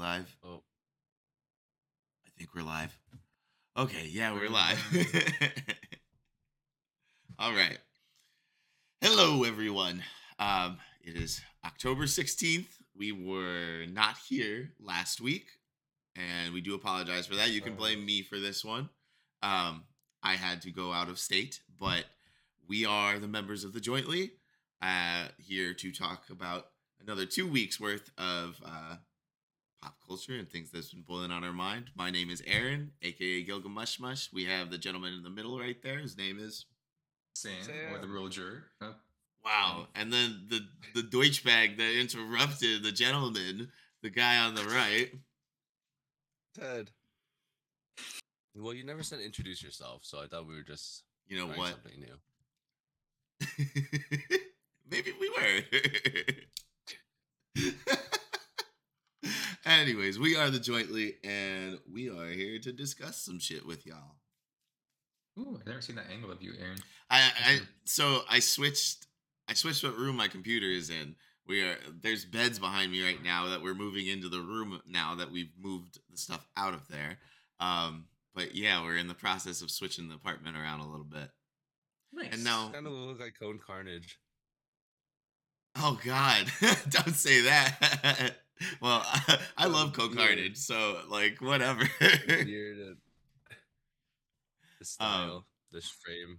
live? Oh, I think we're live. Okay, yeah, we're live. All right. Hello, everyone. Um, it is October 16th. We were not here last week, and we do apologize for that. You can blame me for this one. Um, I had to go out of state, but we are the members of the Jointly uh, here to talk about another two weeks worth of uh, pop culture and things that's been boiling on our mind. My name is Aaron, aka Gilgamesh Mush. We have the gentleman in the middle right there. His name is Sam, Sam. or the real juror. Oh, Wow. And then the the Deutschbag that interrupted the gentleman, the guy on the right. Ted. Well, you never said introduce yourself, so I thought we were just You know trying what? something new. Maybe we were. Anyways, we are the Jointly, and we are here to discuss some shit with y'all. Ooh, I've never seen that angle of you, Aaron. I, I so I switched I switched what room my computer is in. We are there's beds behind me right now that we're moving into the room now that we've moved the stuff out of there. Um, but yeah, we're in the process of switching the apartment around a little bit. Nice. And now, Kind of look like Cohh Carnage. Oh god, don't say that. well, I, I Oh, love Cohh. Carnage, so like whatever. Weird. Uh, the um, style, this frame.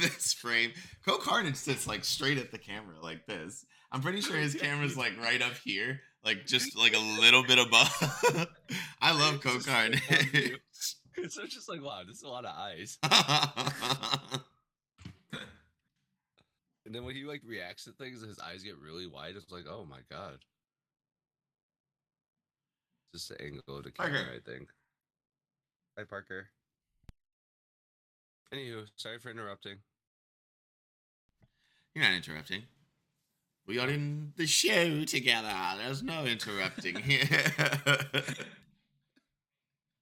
this frame. Cohh Carnage sits like straight at the camera like this. I'm pretty sure his camera's like right up here, like just like a little bit above. I love Cohh Just Carnage. Oh, you. It's just like, wow, this is a lot of eyes. And then when he like reacts to things, his eyes get really wide. It's like, oh my god. Just the angle of the camera, Parker. I think. Hi, Parker. Anywho, sorry for interrupting. You're not interrupting. We are in the show together. There's no interrupting here.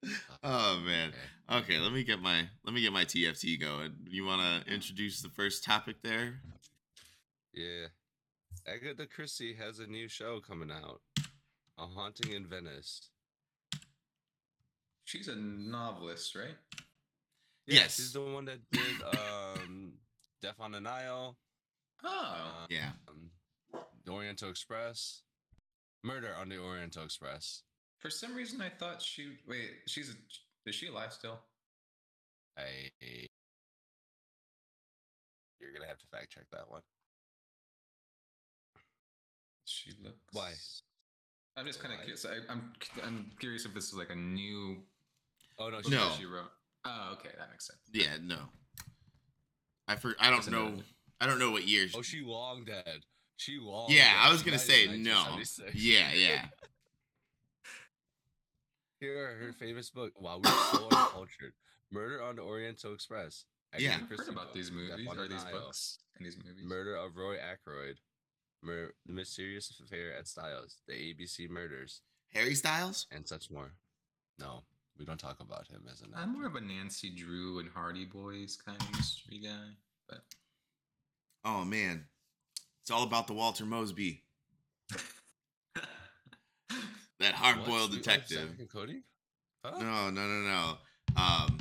Oh, oh man. Okay. Okay, let me get my let me get my TFT going. You want to introduce the first topic there? Yeah. Agatha Christie has a new show coming out. A Haunting in Venice. She's a novelist, right? Yeah, Yes. She's the one that did um Death on the Nile. Oh, Yeah. Um, the Oriental Express. Murder on the Oriental Express. for some reason I thought she. Wait, she's. A, is she alive still? I You're gonna have to fact check that one. She looks. Why? I'm just kind of curious. I, I'm. I'm curious if this is like a new Oh no, she, No. she wrote. Oh, okay, that makes sense. Yeah, no. I for I don't know another- I don't know what years. Oh, she long dead. She long. yeah, dead. I was gonna died say no. Yeah, yeah. Here are her famous book. Wow, we're so uncultured. Murder on the Oriental Express. Yeah. I've heard about book, these movies on or these books and these movies. Murder of Roy Ackroyd. Mur- the Mysterious Affair at Styles. The ABC Murders. Harry Styles? And such more. No, we don't talk about him as an I'm actor. more of a Nancy Drew and Hardy Boys kind of mystery guy, but Oh man. It's all about the Walter Mosley. That hard What? boiled Sweet detective. Zack and Cody? Huh? No, no, no, no. Um,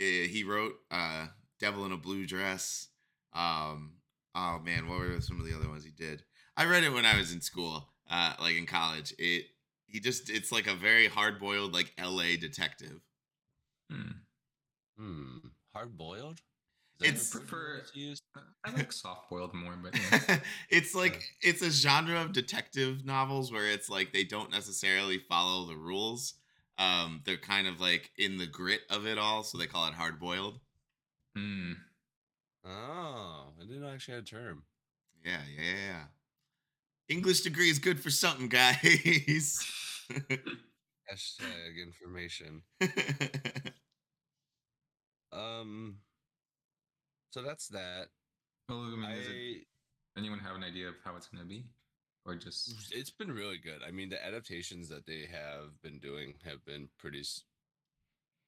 eh, he wrote uh, "Devil in a Blue Dress." Um, oh man, what were some of the other ones he did? I read it when I was in school, uh, like in college. It he just it's like a very hard boiled like L.A. detective. hmm. Hmm. Hard boiled? It's- Prefer- used? I like soft boiled more, but yeah. it's like it's a genre of detective novels where it's like they don't necessarily follow the rules. Um, they're kind of like in the grit of it all, so they call it hard boiled. Hmm. Oh, I didn't actually had a term. Yeah, yeah, yeah, yeah. English degree is good for something, guys. Hashtag information. Um. So that's that. Well, I mean, I. it, anyone have an idea of how it's going to be, or just It's been really good. I mean, the adaptations that they have been doing have been pretty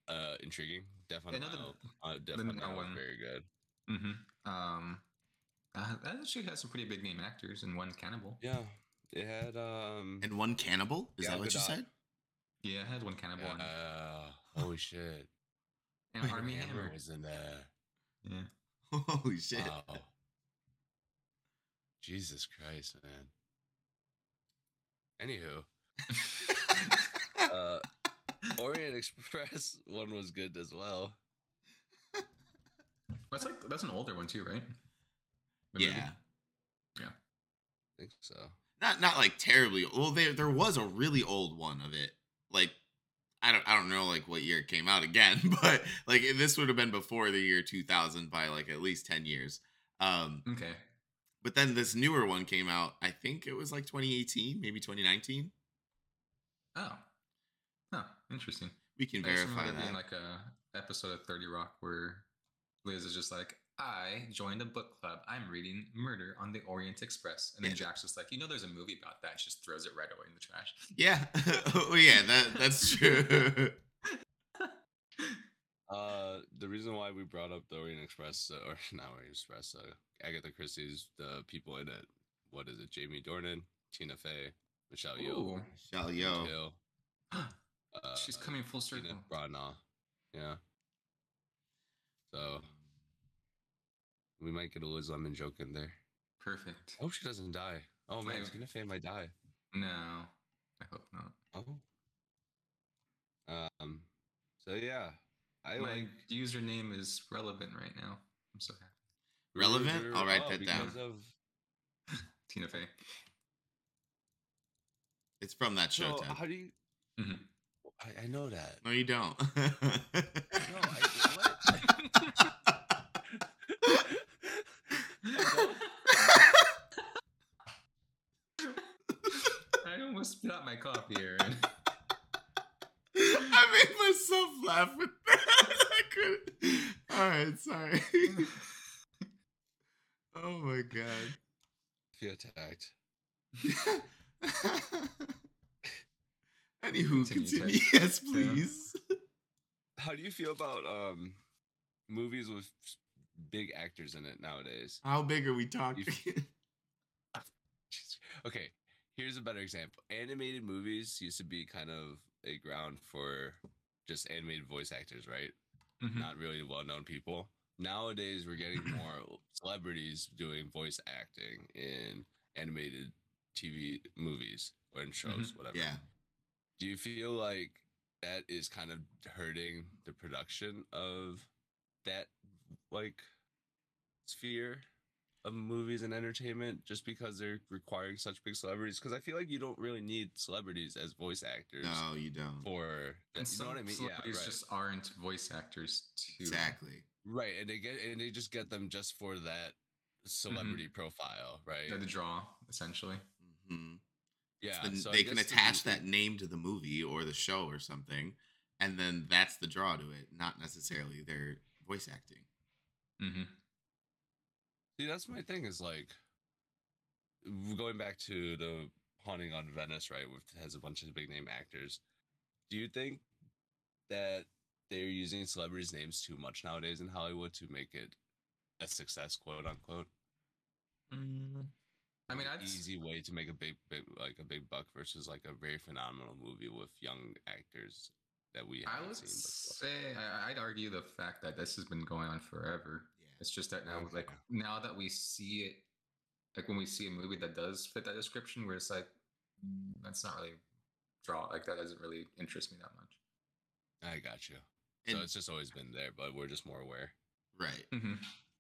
uh intriguing. Definitely, Another- uh, definitely Nile one. very good. Hmm um, uh, that actually has some pretty big name actors, and one Cannibal. Yeah, it had um And one cannibal? Is Gal that what you said? Yeah, it had one cannibal. on uh, holy shit. and wait, Armie Hammer Hammer. was in there. Yeah. Holy shit. Wow. Jesus Christ, man. Anywho, uh, Orient Express one was good as well. That's like that's an older one too, right? The movie? yeah. I think so. Not not like terribly well there there was a really old one of it. Like I don't I don't know like what year it came out again, but like this would have been before the year 2000 by like at least 10 years. Um Okay. but then this newer one came out. I think it was like 2018, maybe 2019. Oh. Huh. Interesting. We can I verify that. being like a episode of Thirty Rock where Liz is just like, I joined a book club. I'm reading Murder on the Orient Express, and then Yeah. Jack's just like, you know, there's a movie about that. She just throws it right away in the trash. yeah. oh yeah, that that's true. Uh, the reason why we brought up the Orient Express, uh, or not Orient Express, uh, Agatha Christie's, the people in it. What is it? Jamie Dornan, Tina Fey, Michelle Yeoh, Ooh. Shall yo. Uh, She's coming full circle. Tina Branagh. Yeah. So we might get a Liz Lemon joke in there. Perfect. I hope she doesn't die. Oh man, I- Tina Fey might die. No, I hope not. Oh. Um. So yeah, I My like username is relevant right now. I'm so happy. Relevant? I'll write oh, that down. Of, Tina Fey. It's from that show, so how do you? Mhm. I, I know that. No, you don't. No, I, what? I almost spit out my coffee, Aaron. I made myself laugh with that. I couldn't. All right, sorry. oh my god. feel attacked. Anywho, Continue, continue. Yes, please. How do you feel about um movies with big actors in it nowadays? How big are we talking? Okay, here's a better example. Animated movies used to be kind of a ground for just animated voice actors, right? Mhm. Not really well-known people. Nowadays, we're getting more celebrities doing voice acting in animated TV movies or in shows, whatever. yeah. Do you feel like that is kind of hurting the production of that like sphere of movies and entertainment just because they're requiring such big celebrities? Because I feel like you don't really need celebrities as voice actors No, you don't. for And you know what I mean? Yeah, celebrities right. just aren't voice actors too. Exactly. right, and they get and they just get them just for that celebrity profile, right? They're the draw, essentially. hmm yeah, Then so I they can guess do you attach think- that name to the movie or the show or something, and then that's the draw to it, not necessarily their voice acting. Mm-hmm. See, that's my thing. Is like going back to the haunting on Venice, right? Which has a bunch of big name actors. Do you think that they're using celebrities' names too much nowadays in Hollywood to make it a success, quote unquote? I mean, Like, I'd easy way to make a big, big, like a big buck versus like a very phenomenal movie with young actors that we I haven't would seen before. say I, I'd argue the fact that this has been going on forever. Yeah. It's just that now, Okay. like now that we see it, like when we see a movie that does fit that description, we're just like mm, that's not really draw like that doesn't really interest me that much. I got you. And, so it's just always been there, but we're just more aware. right. Mm-hmm.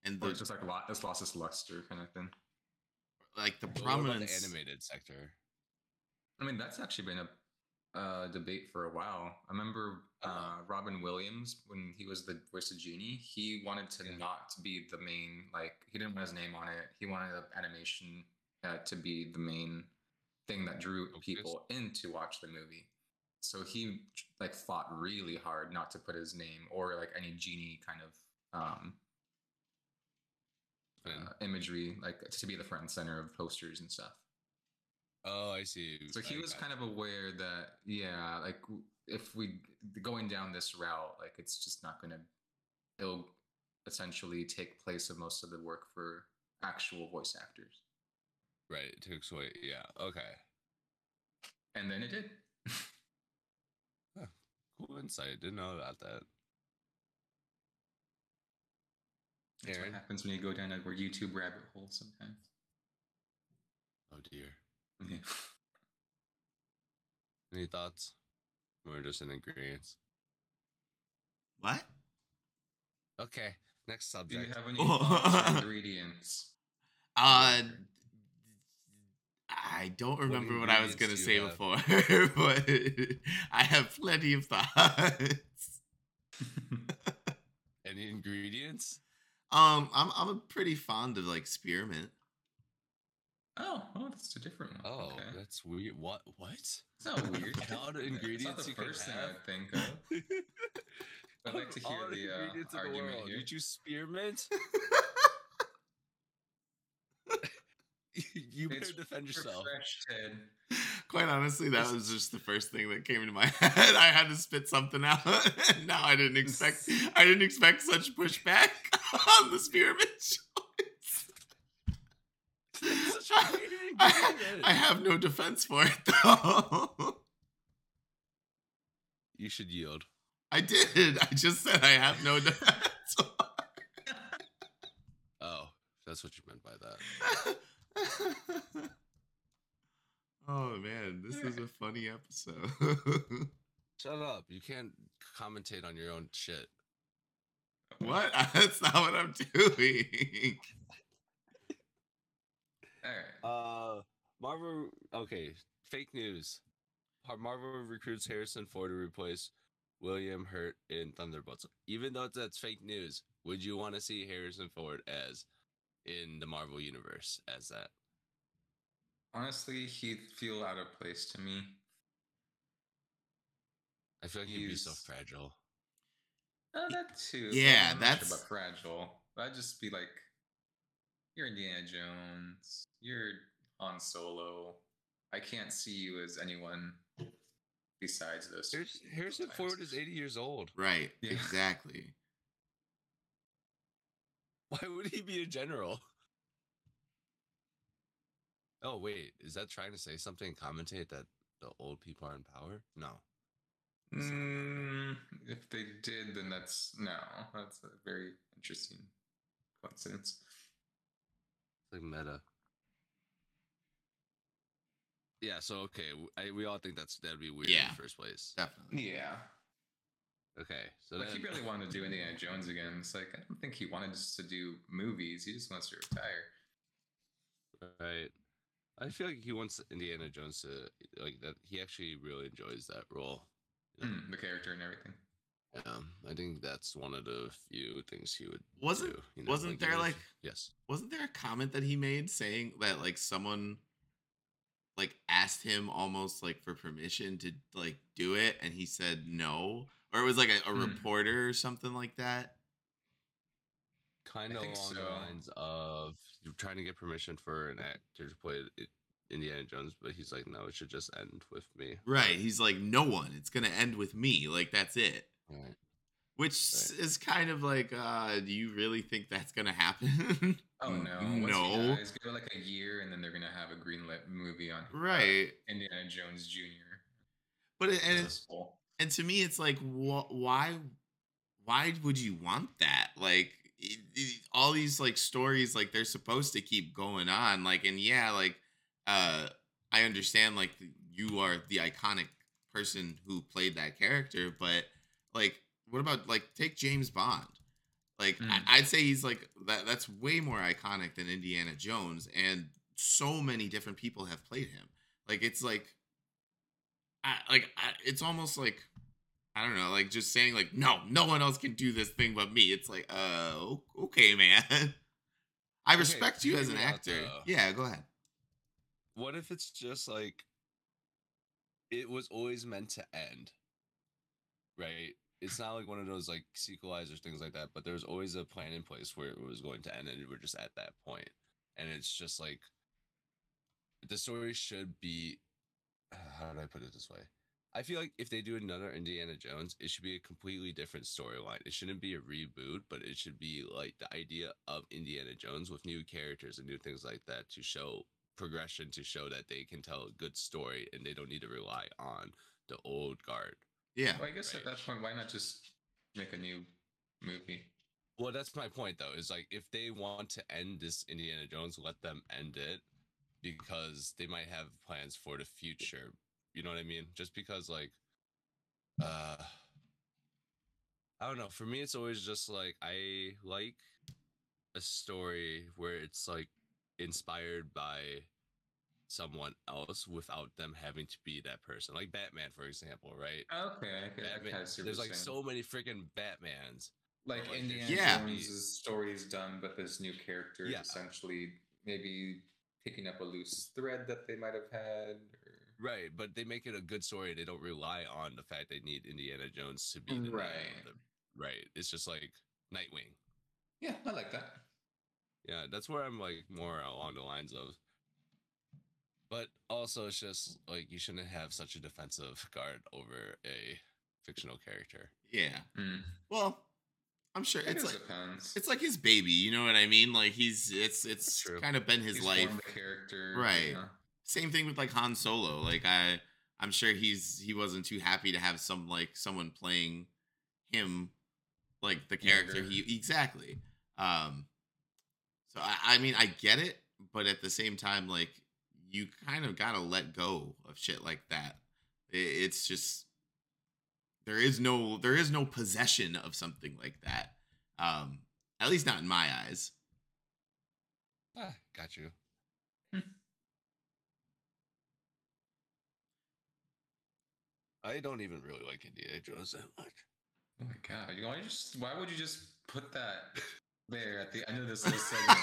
And the, it's just like a lot, it's lost its luster kind of thing. like the But what prominence. the animated sector. I mean, that's actually been a uh, debate for a while. I remember uh, Uh-huh. Robin Williams when he was the voice of Genie. He wanted to Yeah. not be the main, like he didn't want his name on it. He wanted the animation uh, to be the main thing that drew people in to watch the movie. So he like fought really hard not to put his name or like any genie kind of um, uh, imagery, like to be the front and center of posters and stuff. Oh, I see. So he I was kind of aware that, yeah, like if we going down this route, like it's just not going to, it'll essentially take place of most of the work for actual voice actors. Right. It takes away. Yeah. Okay. And then it did. Cool insight. Didn't know about that. That's Aaron? what happens when you go down a YouTube rabbit hole sometimes. Oh dear. Yeah. Any thoughts? We're just in ingredients. What? Okay. Next Do subject. you have any thoughts ingredients? Uh, I don't remember what I was gonna say do you before, but I have plenty of thoughts. Any ingredients? Um, I'm I'm pretty fond of like spearmint. Oh, oh, that's a different one. Oh, okay. that's weird. What? What? It's not weird. All the ingredients not the you could first thing have. I'd think of. I'd like to hear All the, uh, ingredients of the argument world. here. You choose spearmint. you better It's defend yourself. Fresh, Quite honestly, that was just the first thing that came into my head. I had to spit something out, and now I didn't expect I didn't expect such pushback on the spearmint choice. Such a weird I. I have no defense for it though. You should yield. I did. I just said I have no defense. Oh, that's what you meant by that. oh man, this is a funny episode. Shut up. You can't commentate on your own shit. what? That's not what I'm doing. All right. Uh, Marvel. Okay, fake news. Har- Marvel recruits Harrison Ford to replace William Hurt in Thunderbolts. Even though that's fake news, would you want to see Harrison Ford as in the Marvel universe as that? Honestly, he'd feel out of place to me. I feel like he'd be so fragile. Oh, that too. Yeah, I'm not that's- sure about fragile. I'd just be like, you're Indiana Jones. You're Han Solo. I can't see you as anyone besides those. Here's, those Harrison types. Ford is 80 years old. Right. Yeah. Exactly. Why would he be a general? Oh wait, is that trying to say something? Commentate that the old people are in power? No. Mm, if they did, then that's no. That's a very interesting coincidence. It's like meta. Yeah, so okay, w- I, we all think that's that'd be weird in the first place. Definitely. Yeah, Okay, so like then, he really wanted to do Indiana Jones again. It's like I don't think he wanted just to do movies. He just wants to retire. right. I feel like he wants Indiana Jones to like that. He actually really enjoys that role. you know? Mm, the character and everything. Yeah, I think that's one of the few things he would Wasn't- do. you know, wasn't there, even like- yes? Wasn't there a comment that he made saying that like someone like asked him almost like for permission to like do it and he said no? Or it was like a, a Hmm. reporter or something like that? kind of think along the lines of you're trying to get permission for an actor to play I- Indiana Jones, but he's like, no, it should just end with me. Right. He's like, no one. It's gonna end with me. Like that's it. Right. Which s is kind of like, uh, do you really think that's gonna happen? Oh no! N- Once he no. dies, give it like a year, and then they're gonna have a greenlit movie on Right. Indiana Jones Jr. But it, and it's soul. and to me it's like wh- why why would you want that like it, it- all these like stories like they're supposed to keep going on like and yeah like uh i understand like you are the iconic person who played that character but like what about like take james bond like Mm. I, i'd say he's like that that's way more iconic than indiana jones and so many different people have played him like it's like I, like I, it's almost like I don't know, like just saying like no, no one else can do this thing but me. It's like, uh, okay, man. I Okay, respect you as an actor. though. Yeah, go ahead. What if it's just like it was always meant to end? Right? It's not like one of those like sequelizers things like that, but there's always a plan in place where it was going to end and we're just at that point. And it's just like the story should be how do I put it this way? I feel like if they do another Indiana Jones, it should be a completely different storyline. It shouldn't be a reboot, but it should be like the idea of Indiana Jones with new characters and new things like that to show progression to show that they can tell a good story and they don't need to rely on the old guard. Yeah. Well, I guess at that point, why not just make a new movie? Well, that's my point though. Is like if they want to end this Indiana Jones, let them end it because they might have plans for the future. You know what I mean? Just because like uh I don't know. For me it's always just like I like a story where it's like inspired by someone else without them having to be that person. Like Batman for example, right? Okay, I Batman, there's like so many freaking Batmans. like like, Indiana Yeah. Jones's story is done, but this new character is Yeah. essentially maybe picking up a loose thread that they might have had. Or... Right, but they make it a good story. They don't rely on the fact they need Indiana Jones to be Right. the- right. It's just like Nightwing. Yeah, I like that. Yeah, that's where I'm like more along the lines of. But also, it's just like you shouldn't have such a defensive guard over a fictional character. Yeah. Mm. Well, I'm sure It it's like depends. it's like his baby. You know what I mean? Like he's it's it's True. kind of been his He's life. the character, Right. you know? Same thing with like Han Solo. Like I I'm sure he's he wasn't too happy to have some like someone playing him like the character Younger. he exactly. Um so I, I mean I get it, but at the same time like you kind of got to let go of shit like that. It's just there is no there is no possession of something like that. Um at least not in my eyes. Ah, got you. I don't even really like Indiana Jones that much. Oh my god! You know, why just why would you just put that there at the end of this little segment?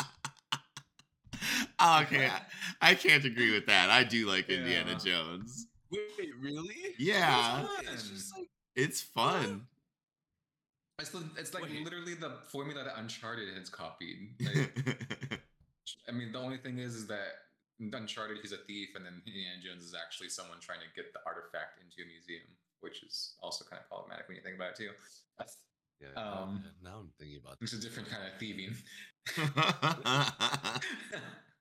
okay, I, I can't agree with that. I do like Indiana Jones. Wait, really? Yeah, It's just like it's fun. It's, the, it's like Wait. literally the formula that Uncharted has copied. Like, I mean, the only thing is, is that Uncharted he's a thief, and then Indiana Jones is actually someone trying to get the artifact into a museum, which is also kind of problematic when you think about it too. That's, yeah, Um, yeah, now I'm thinking about it's a different kind of thieving.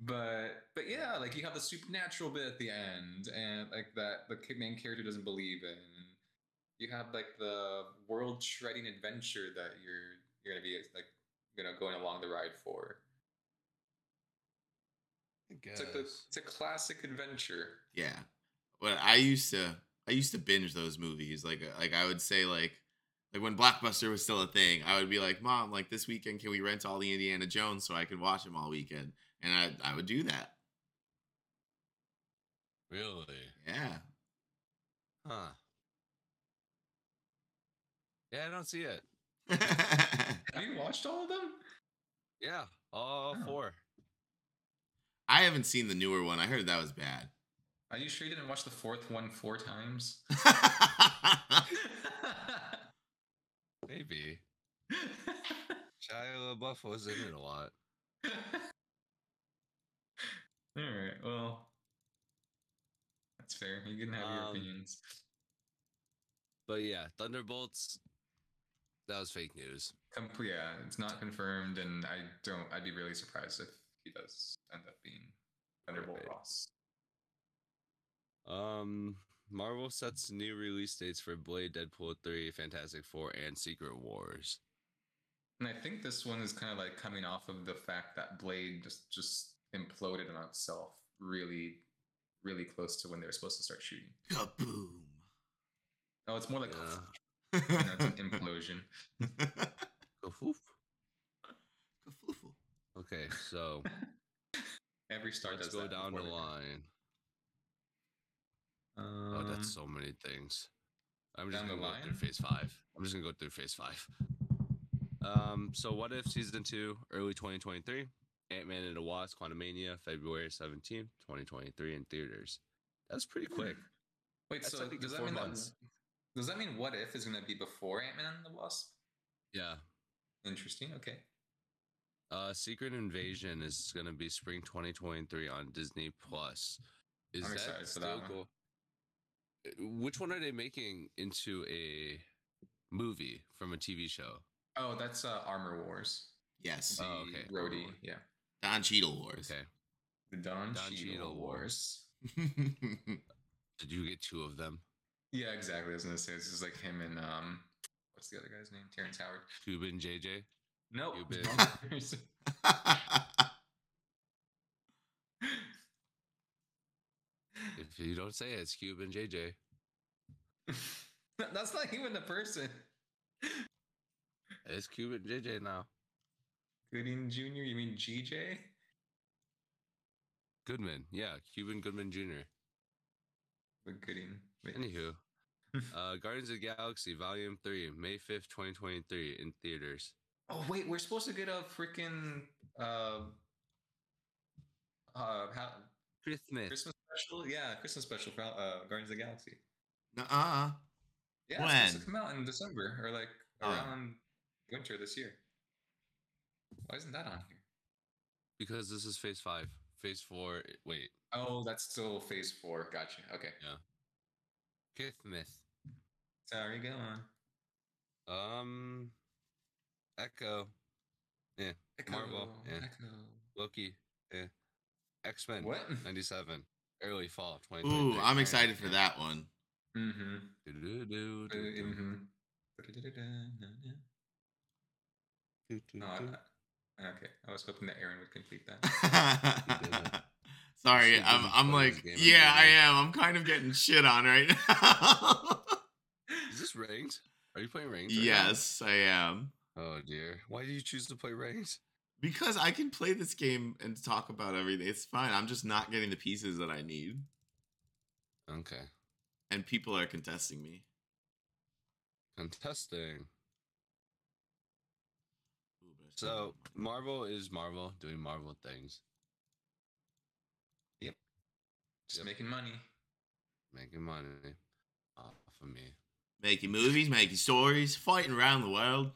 but but yeah, like you have the supernatural bit at the end, and like that the main character doesn't believe in. You have like the world shredding adventure that you're you're gonna be like you know going along the ride for. It's like the it's a classic adventure. yeah. Well, I used to I used to binge those movies. Like uh, like I would say like like when Blockbuster was still a thing, I would be like, "Mom, like this weekend can we rent all the Indiana Jones so I can watch them all weekend?" And I I would do that. Really? Yeah. Huh. Yeah, I don't see it. Have you watched all of them? Yeah, all Oh. four. I haven't seen the newer one. I heard that was bad. Are you sure you didn't watch the fourth one four times? Maybe. Shia LaBeouf was in it a lot. All right. Well, that's fair. You can have your Um, opinions. But yeah, Thunderbolts. That was fake news. Complete. Yeah, it's not confirmed, and I don't. I'd be really surprised if he does end up being Thunderbolt Right. Ross. Um, Marvel sets new release dates for Blade, Deadpool 3, Fantastic Four, and Secret Wars. And I think this one is kind of like coming off of the fact that Blade just just imploded on itself really, really close to when they were supposed to start shooting. Kaboom. No, it's more like Yeah. you know, it's an implosion. Kafoof. Kafoofle. Okay, so Every star let's does go that down the line. Um, Oh, that's so many things. I'm just gonna the go through phase five. I'm just gonna go through phase five. Um, so what if season two, early 2023, Ant Man and the Wasp, Quantumania, February 17th, 2023 in theaters. That's pretty quick. Wait, That's so technically does that four mean months. that does that mean What If is going to be before Ant Man and the Wasp? Yeah. Interesting. Okay. Uh, Secret Invasion is gonna be spring 2023 on Disney Plus. Is I'm that excited for that still cool? Uh, Which one are they making into a movie from a TV show? Oh, that's uh, Armor Wars. Yes. The Oh, okay. Rhodey. Yeah. Don Cheadle Wars. Okay. The Don, Don Cheadle Cheadle Wars. Did you get two of them? Yeah, exactly. I was gonna say this is like him and um, what's the other guy's name? Terrence Howard. Cuban JJ? Nope. Cuban. If you don't say it, it's Cuban JJ. That's not even the person. It's Cuban JJ now. Gooding Jr. You mean GJ? Goodman. Yeah, Cuban Goodman Jr. But Gooding. Wait. Anywho, uh, Guardians of the Galaxy Volume 3, May 5th, 2023, in theaters. Oh wait, we're supposed to get a freaking uh, uh, how, Christmas. Christmas special. Yeah, Christmas special for uh, Guardians of the Galaxy. Nuh-uh. Yeah, it's supposed When? to come out in December or like Oh. around winter this year. Why isn't that on here? Because this is Phase 5. Phase 4, wait, Oh, that's still Phase Four. Gotcha. Okay. Christmas. Sorry, go on. Um, Echo. Yeah. Marvel, yeah. Echo. Loki. Yeah. X Men. What? 97. Early fall Ooh, I'm excited for that one. Mm-hmm. Mm-hmm. No, I, okay. I was hoping that Aaron would complete that. Sorry, so I'm I'm like, yeah, I am. I'm kind of getting shit on right now. Is this Rings? Are you playing Rings? right now? yes, I am. Oh dear. Why did you choose to play Rings? Because I can play this game and talk about everything. It's fine. I'm just not getting the pieces that I need. Okay. And people are contesting me. Contesting. Ooh, but I still So Marvel is Marvel doing Marvel things, Yep. Just Yep. making money. making money off of me. Making movies, making stories, fighting around the world.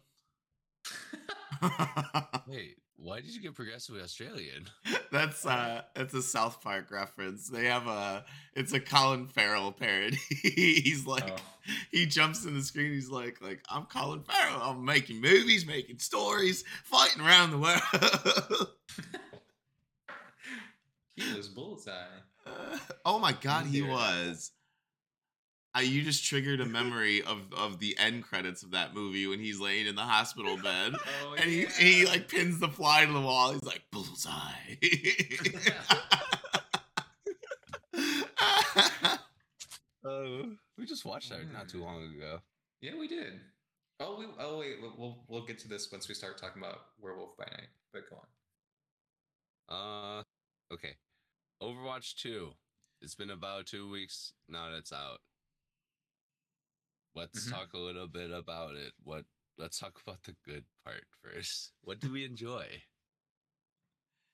Wait, why did you get progressively Australian? that's uh that's a South Park reference. They have a it's a Colin Farrell parody. he's like Oh. he jumps in the screen, he's like like I'm Colin Farrell. I'm making movies, making stories, fighting around the world. he was bullseye. Uh, oh my god, he was. I, you just triggered a memory of, of the end credits of that movie when he's laying in the hospital bed. Oh, and he, yeah. he like pins the fly to the wall. He's like bullseye. Oh, we just watched that not too long ago. Yeah, we did. Oh, we, oh wait, we'll, we'll we'll get to this once we start talking about Werewolf by Night. But go on. Uh, okay. Overwatch 2. It's been about two weeks now that it's out. Let's Mhm. talk a little bit about it. What? Let's talk about the good part first. What do we enjoy?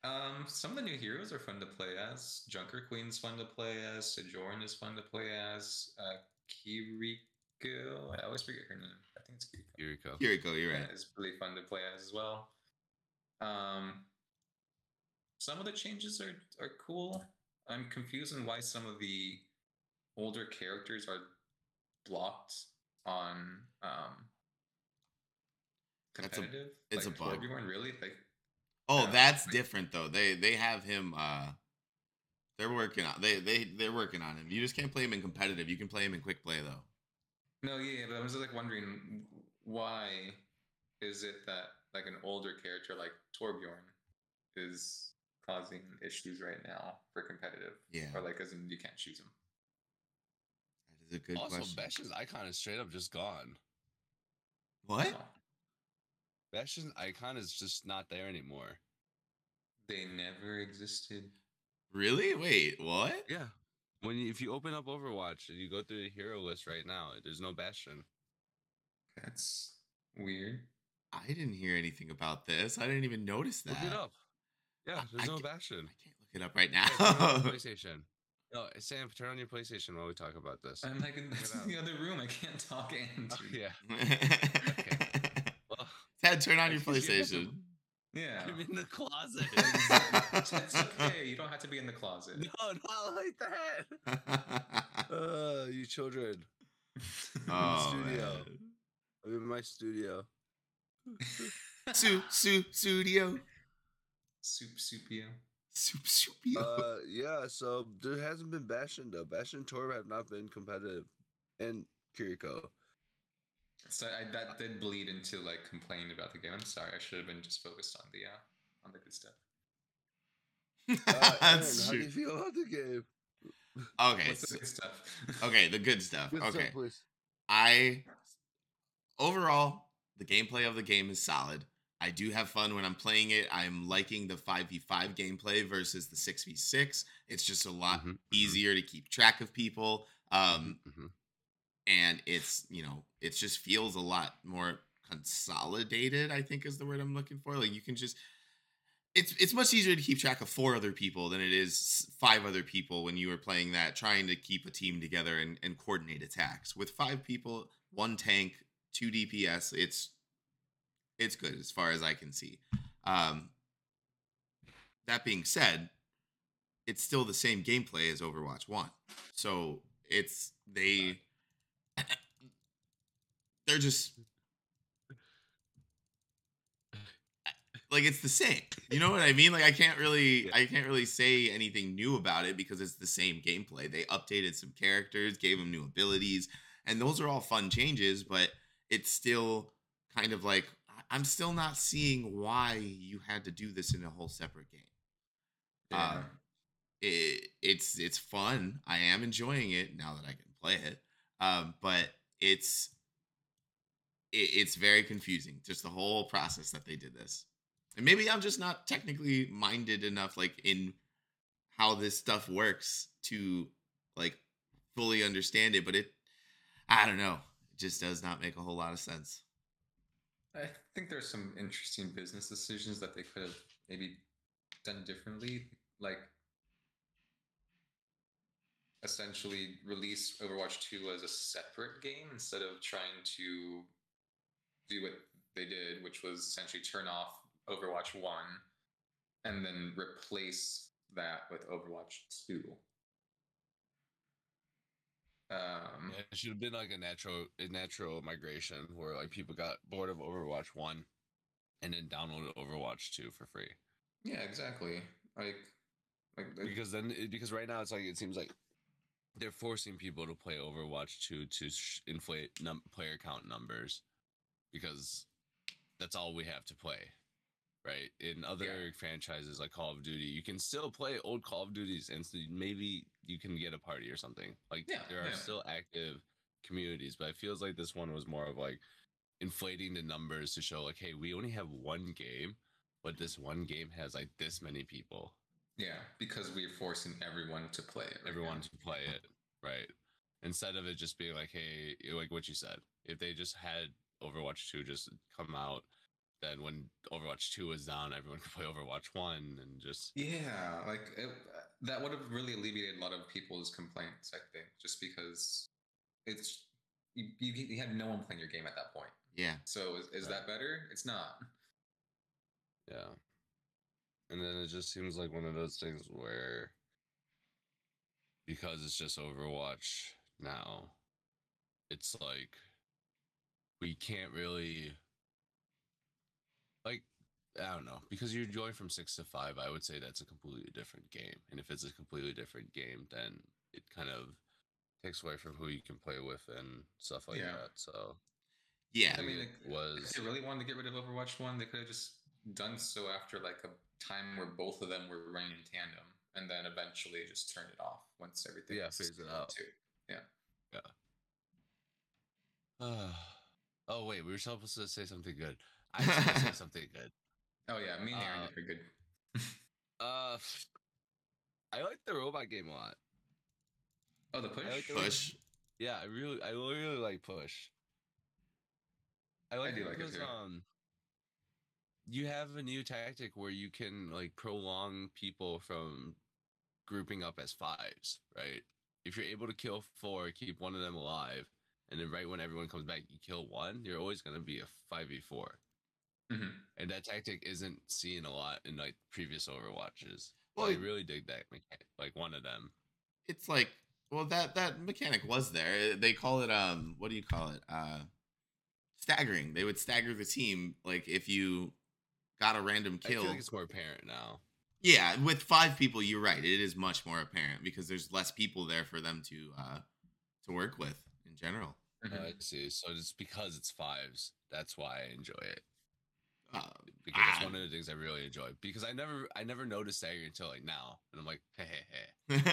Um, some of the new heroes are fun to play as. Junker Queen's fun to play as. Sojourn is fun to play as. Uh, Kiriko, I always forget her name. I think it's Kiriko. Yuriko. Kiriko, you're right. Yeah, it's really fun to play as as well. Um, some of the changes are are cool. I'm confused on why some of the older characters are blocked on um That's a- competitive. it's like a bug. Torbjorn, really? Like Oh, that's different though. They they have him. uh They're working on. They they they're working on him. You just can't play him in competitive. You can play him in quick play though. no, yeah, but I was just like wondering why is it that like an older character like Torbjorn is causing issues right now for competitive, Yeah, or like as in you can't choose him. That is a good also, question. Bastion's icon is straight up just gone. What? Bastion's icon is just not there anymore. they never existed. Really? Wait, what? Yeah. When you, if you open up Overwatch and you go through the hero list right now, there's no Bastion. That's weird. I didn't hear anything about this. I didn't even notice that. Look it up. Yeah, there's I no ca- Bastion. I can't look it up right Yeah, turn on now. your PlayStation. No, Sam, turn on your PlayStation while we talk about this. I'm like in Check it that's out. in the other room. I can't talk and Oh, yeah. Well, Ted, turn on your PlayStation. yeah. I'm in the closet. It's okay. You don't have to be in the closet. no, not like that. Uh, you children. oh, studio. man. I'm in my studio. Su, su, studio. Soup Soupio. Soup Soupio. Uh, yeah. So there hasn't been Bastion though. Bastion and Torb have not been competitive, and Kiriko. So I, that did bleed into like complaining about the game. I'm sorry. I should have been just focused on the uh, on the good stuff. Uh, Aaron, That's how do you feel about the game? Okay. What's so- the good stuff? okay, the good stuff. Good stuff, Okay. please. I overall the gameplay of the game is solid. I do have fun when I'm playing it. I'm liking the 5v5 gameplay versus the 6v6. It's just a lot Mhm, mhm, easier to keep track of people. Um mhm. and it's, you know, it just feels a lot more consolidated, I think is the word I'm looking for. Like you can just it's it's much easier to keep track of four other people than it is five other people when you are playing that trying to keep a team together and, and coordinate attacks with five people one tank two dps it's it's good as far as i can see um that being said it's still the same gameplay as overwatch 1 so it's they they're just like it's the same. You know what I mean? Like I can't really Yeah. I can't really say anything new about it because it's the same gameplay. They updated some characters, gave them new abilities, and those are all fun changes, but it's still kind of like I'm still not seeing why you had to do this in a whole separate game. Yeah. Um, it, it's it's fun. I am enjoying it now that I can play it. Um, but it's it, it's very confusing. Just the whole process that they did this. And maybe I'm just not technically minded enough, like in how this stuff works, to like fully understand it. But it, I don't know. It just does not make a whole lot of sense. I think there's some interesting business decisions that they could have maybe done differently. Like essentially release Overwatch 2 as a separate game instead of trying to do what they did, which was essentially turn off Overwatch 1 and then replace that with Overwatch 2. Um, Yeah, it should have been like a natural, a natural migration where like people got bored of Overwatch One, and then downloaded Overwatch Two for free. yeah, exactly. Like, like like- Because then, it- because right now it's like it seems like they're forcing people to play Overwatch Two to sh- inflate num- player count numbers, because that's all we have to play. Right in other franchises like Call of Duty, you can still play old Call of Duties, and so maybe you can get a party or something. Like Yeah, there are yeah. still active communities, but it feels like this one was more of like inflating the numbers to show like, hey, we only have one game, but this one game has like this many people, yeah, because we're forcing everyone to play it. right everyone now. to play it, right? Instead of it just being like, hey, like what you said, if they just had Overwatch 2 just come out, then when Overwatch 2 was down, everyone could play Overwatch 1 and just Yeah, like it, uh, that would have really alleviated a lot of people's complaints. I think just because it's you, you, you had no one playing your game at that point. Yeah. So is, is Right. that better? It's not. Yeah. And then it just seems like one of those things where because it's just Overwatch now, it's like we can't really like I don't know because you're going from six to five. I would say that's a completely different game, and if it's a completely different game, then it kind of takes away from who you can play with and stuff like Yeah. that. So Yeah. I mean, it was if they really wanted to get rid of Overwatch One, they could have just done so after like a time where both of them were running in tandem, and then eventually just turn it off once everything. Yeah, phase it out. to- oh wait, we were supposed to say something good. I was supposed to say something good. Oh yeah, me and Aaron Uh, did pretty good. Uh, I like the robot game a lot. Oh, the push. I like the Push. Yeah, I really, I really like push. I like do it like it too. um, you have a new tactic where you can like prolong people from grouping up as fives, right? If you're able to kill four, keep one of them alive, and then right when everyone comes back, you kill one, you're always gonna be a five v four. Mhm. And that tactic isn't seen a lot in like previous Overwatches. Well, I really dig that mechanic. Like one of them. it's like well that that mechanic was there they call it um what do you call it uh staggering they would stagger the team like if you got a random I kill. feel like it's more apparent now. Yeah, with five people, you're right. It is much more apparent because there's less people there for them to uh to work with in general. Uh, I see. So it's because it's fives. That's why I enjoy it. Uh, Because it's one of the things I really enjoy. Because I never, I never noticed Stagger until like now, and I'm like, hey, hey, hey.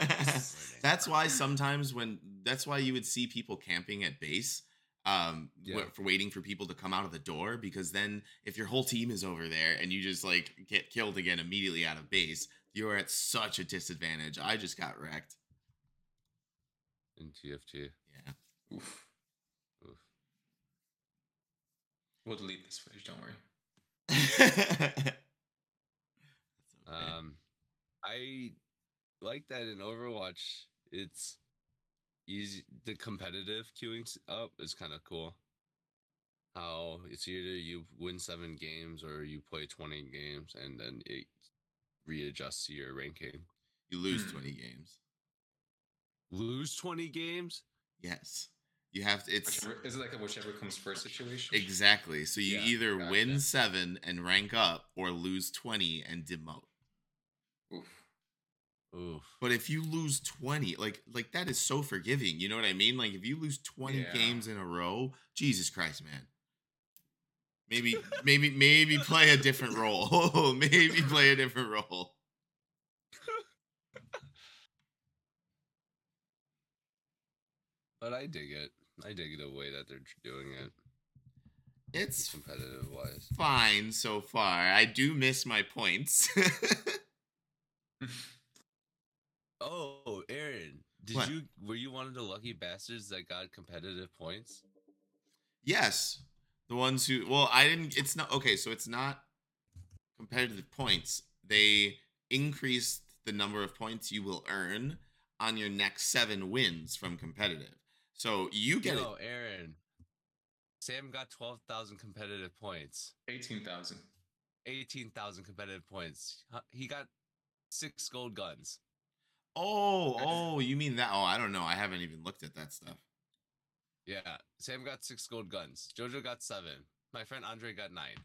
that's why sometimes when that's why you would see people camping at base um Yeah. for waiting for people to come out of the door because then if your whole team is over there and you just like get killed again immediately out of base you're at such a disadvantage i just got wrecked in TFT. yeah Oof. Oof. We'll delete this footage. Don't worry. Um, I like that in Overwatch. It's easy. The competitive queuing up is kind of cool. How it's either you win seven games or you play twenty games, and then it readjusts your ranking. you lose Hmm. 20 games Lose twenty games. yes you have to it's Whichever, is it like a whichever comes first situation? exactly so you Yeah, either win seven and rank up or lose 20 and demote Oof. Oof. But if you lose 20, like like that is so forgiving. You know what I mean? Like if you lose 20 Yeah. games in a row, Jesus Christ, man. Maybe maybe maybe play a different role. maybe play a different role. But I dig it. I dig it the way that they're doing it, It's competitive wise. fine so far. I do miss my points. Oh, Aaron, did What? you were you one of the lucky bastards that got competitive points? yes. The ones who well, I didn't it's not okay, so it's not competitive points. They increased the number of points you will earn on your next 7 wins from competitive. So you get it Aaron. Sam got twelve thousand competitive points. Eighteen thousand. Eighteen thousand competitive points. He got six gold guns. Oh, oh, you mean that? Oh, I don't know. I haven't even looked at that stuff. Yeah, Sam got six gold guns. Jojo got seven. My friend Andre got nine.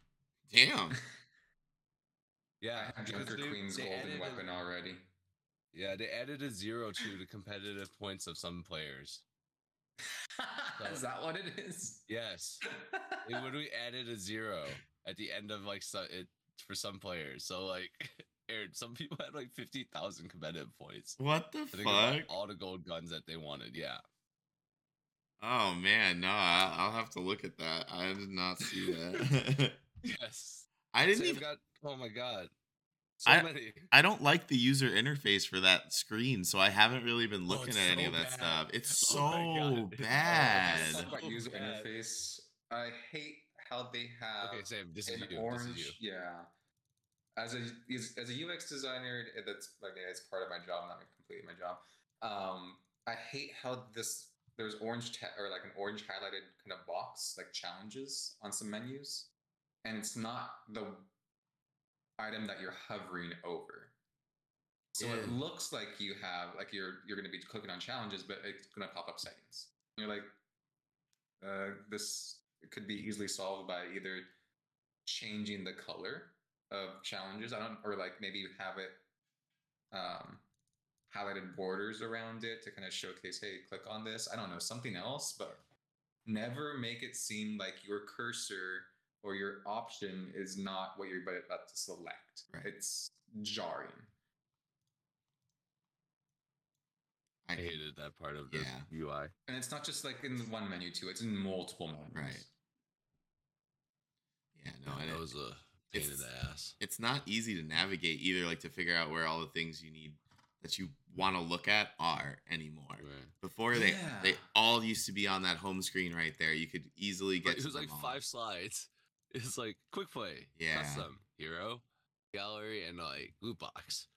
Damn. Yeah, I have Junker they- Queen's they added golden a- weapon already. Yeah, they added a zero to the competitive points of some players. Is that what it is? Yes, they we added a zero at the end of like so, it for some players. So like, Aaron, some people had like fifty thousand competitive points. What the I think fuck? all the gold guns that they wanted. Yeah. Oh man, no, I- I'll have to look at that. I did not see that. Yes. I didn't Sam even. got. Oh my god. So I- many. I don't like the user interface for that screen, so I haven't really been Oh, looking it's at any of that bad. stuff. It's Oh so God. Oh, it's bad. so Talk user bad. interface. I hate how they have Okay, Sam. This is an you. This orange. is you. Yeah. As a as as a UX designer, eh, that's like yeah, it's part of my job, not completely my job. Um, I hate how this there's orange te- or like an orange highlighted kind of box like challenges on some menus, and it's not the item that you're hovering over. So it looks like you have like you're you're going to be clicking on challenges, but it's going to pop up settings. You're like, uh, this could be easily solved by either changing the color of challenges. I don't, or like maybe you have it um, highlighted borders around it to kind of showcase, hey, click on this. I don't know something else, but never make it seem like your cursor or your option is not what you're about to select. Right. It's jarring. I I hated that part of the Yeah. UI. And it's not just like in the one menu too; it's in multiple menus. Right. Yeah, no, No, and that it- was a pain in it's- the ass. it's not easy to navigate either, like to figure out where all the things you need that you want to look at are anymore. Right. Before they Yeah. they all used to be on that home screen right there. You could easily But get it to was them like all. five slides. It's like quick play, Yeah. custom, hero, gallery, and like loot box.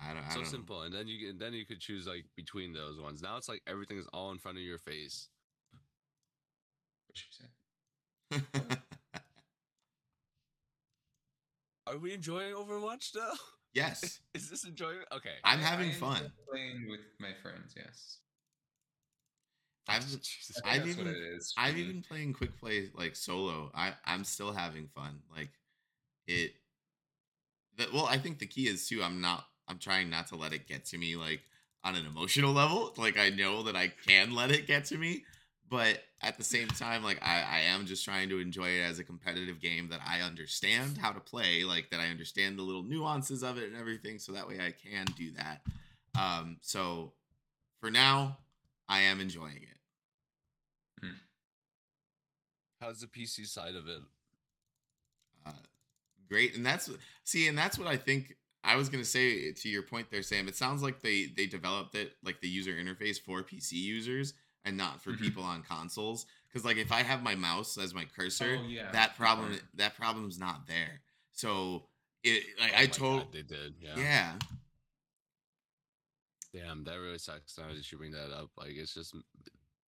Yeah, I don't, I so don't simple. And then you can then you could choose like between those ones. Now it's like everything is all in front of your face. What you say? Are we enjoying Overwatch though? yes, Is this enjoyment? Okay. I'm having I fun. playing with my friends. Yes, I've Jesus I've even- what it is. I've even playing quick play like solo. I I'm still having fun. Like it that well, I think the key is too. I'm not. I'm trying not to let it get to me like on an emotional level. Like I know that I can let it get to me, but at the same time, like I, I am just trying to enjoy it as a competitive game that I understand how to play, like that I understand the little nuances of it and everything, so that way I can do that. Um, so for now, I am enjoying it. How's the PC side of it? Uh, great, and that's see, and that's what I think. I was gonna say to your point there, Sam. It sounds like they they developed it like the user interface for PC users and not for Mhm. people on consoles. Because like if I have my mouse as my cursor, Oh, yeah, that problem point. that problem's not there. So it like Oh I told God, they did. Yeah. yeah. Damn, that really sucks. Now that you bring that up, like it's just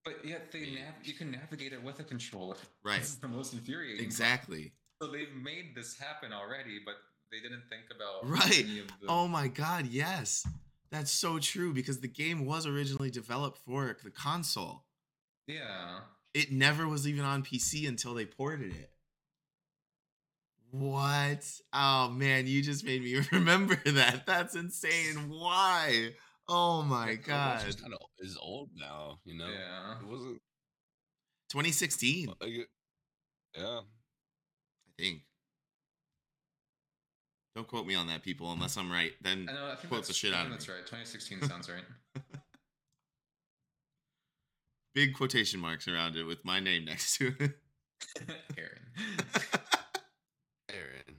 But yet they nav- you can navigate it with a controller. Right. This is the most infuriating. part. exactly. So they've made this happen already, but they didn't think about Right. any of the Oh my god, yes. That's so true because the game was originally developed for the console. Yeah. It never was even on PC until they ported it. What? Oh man, you just made me remember that. That's insane. Why? Oh my like, god. is kind of is old now. You know. Yeah. It wasn't. 2016, Like, yeah. I think. Don't quote me on that, people, unless I'm right. Then I know. I think Quote the shit I out of that's me. right. 2016 sounds right. big quotation marks around it with my name next to it. Aaron. Aaron.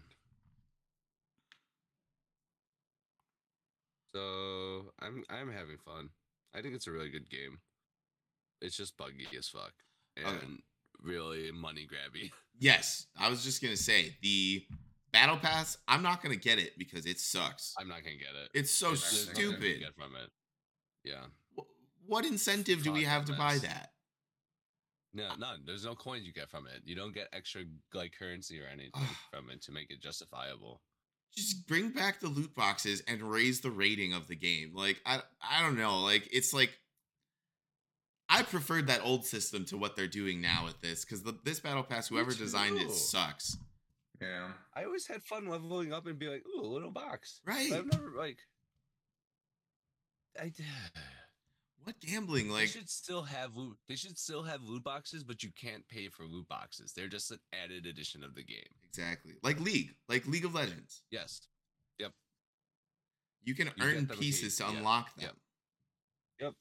So I'm I'm having fun. I think it's a really good game. It's just buggy as fuck and Okay. really money grabby. yes, I was just gonna say the battle pass. I'm not gonna get it because it sucks. I'm not gonna get it. It's so There's There's nothing you can stupid. Get from it. Yeah. What incentive do we have to buy that? No, none. There's no coins you get from it. You don't get extra like currency or anything from it to make it justifiable. Just bring back the loot boxes and raise the rating of the game. Like I, I don't know. Like it's like I preferred that old system to what they're doing now with this because this battle pass, whoever designed it, sucks. Yeah. I always had fun leveling up and be like, ooh, a little box. Right. But I've never like I What gambling? they should still have loot. They should still have loot boxes, but you can't pay for loot boxes. They're just an added addition of the game. exactly like League, like League of Legends. Yes. Yep. You can You earn pieces to occasionally, yeah, unlock them. yep. Yep.